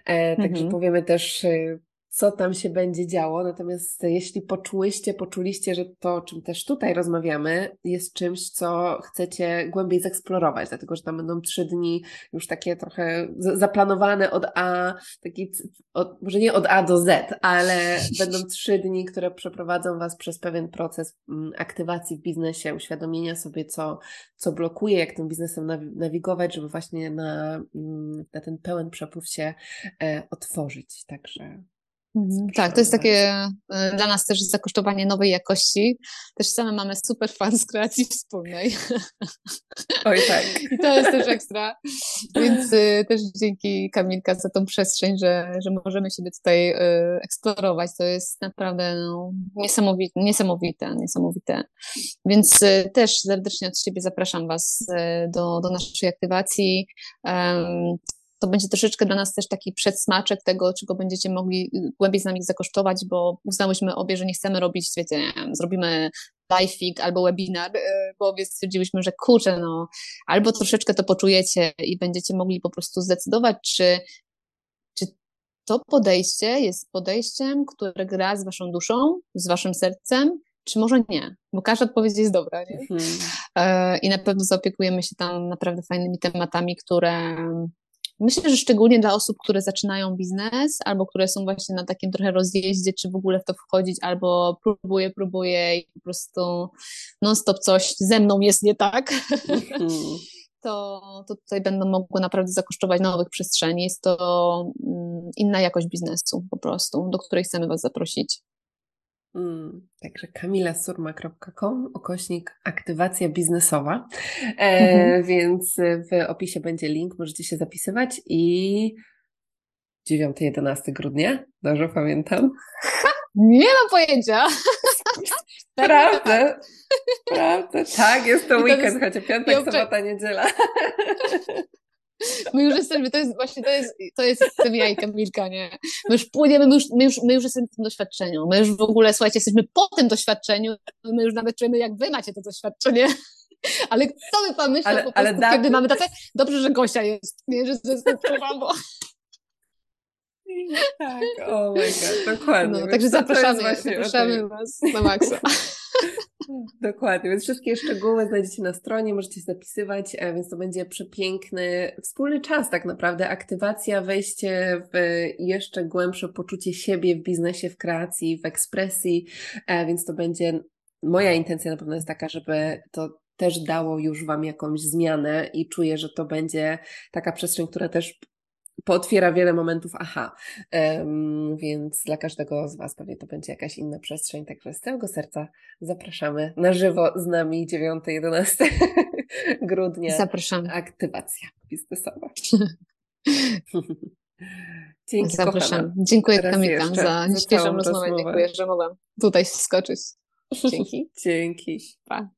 E, także mhm. powiemy też, e, co tam się będzie działo. Natomiast jeśli poczułyście, poczuliście, że to, o czym też tutaj rozmawiamy, jest czymś, co chcecie głębiej zeksplorować, dlatego że tam będą trzy dni już takie trochę zaplanowane od A, taki, od, może nie od A do Z, ale będą trzy dni, które przeprowadzą Was przez pewien proces mm, aktywacji w biznesie, uświadomienia sobie, co, co blokuje, jak tym biznesem nawigować, żeby właśnie na, mm, na ten pełen przepływ się e, otworzyć. Także. Tak, to jest takie e, dla nas też zakosztowanie nowej jakości. Też same mamy super fan z kreacji wspólnej. Oj tak. I to jest też ekstra. Więc y, też dzięki Kamilka za tą przestrzeń, że, że możemy siebie tutaj y, eksplorować. To jest naprawdę no, niesamowite, niesamowite, niesamowite. Więc też serdecznie od siebie zapraszam Was do, do naszej aktywacji to będzie troszeczkę dla nas też taki przedsmaczek tego, czego będziecie mogli y, głębiej z nami zakosztować, bo uznałyśmy obie, że nie chcemy robić, wiecie, zrobimy live'ik albo webinar, y, bo obie stwierdziłyśmy, że kurczę, no, albo troszeczkę to poczujecie i będziecie mogli po prostu zdecydować, czy, to podejście jest podejściem, które gra z waszą duszą, z waszym sercem, czy może nie, bo każda odpowiedź jest dobra, nie? Mhm. E, I na pewno zaopiekujemy się tam naprawdę fajnymi tematami, które Myślę, że szczególnie dla osób, które zaczynają biznes albo które są właśnie na takim trochę rozjeździe, czy w ogóle w to wchodzić, albo próbuję, próbuję i po prostu non-stop coś ze mną jest nie tak. Mhm. To, to tutaj będą mogły naprawdę zakosztować nowych przestrzeni. Jest to mm, inna jakość biznesu po prostu, do której chcemy Was zaprosić. Mm, także kamilasurma.com, ukośnik aktywacja biznesowa. E, mhm. Więc w opisie będzie link, możecie się zapisywać i 9-11 grudnia, dobrze pamiętam? Nie mam pojęcia. Prawda, prawda. Tak, jest to weekend, chociaż piątek, sobota, niedziela. My już jesteśmy, to jest właśnie, to jest, to jest tym jajkiem Milka, nie? My już płyniemy, my już, my, już, my już jesteśmy w tym doświadczeniu. My już w ogóle, słuchajcie, jesteśmy po tym doświadczeniu, my już nawet czujemy, jak wy macie to doświadczenie. Ale co my pan myślał ale, po prostu, ale kiedy mamy takie, dobrze, że Gosia jest, nie, że jestem bo... Tak, oh my god, dokładnie. No, także zapraszamy, zapraszamy Was na maksa. Dokładnie, więc wszystkie szczegóły znajdziecie na stronie, możecie zapisywać, e, więc to będzie przepiękny wspólny czas tak naprawdę, aktywacja, wejście w jeszcze głębsze poczucie siebie w biznesie, w kreacji, w ekspresji, e, więc to będzie, moja intencja na pewno jest taka, żeby to też dało już Wam jakąś zmianę i czuję, że to będzie taka przestrzeń, która też pootwiera wiele momentów aha. Um, więc dla każdego z Was pewnie to będzie jakaś inna przestrzeń. Także z całego serca zapraszamy na żywo z nami 9-11 grudnia. Zapraszam. Aktywacja biznesowa. Dzięki, Zapraszam. Kochana. Dziękuję Kamilka za dzisiejszą rozmowę. Dziękuję, że mogłam tutaj wskoczyć. Dzięki. Dzięki. Pa.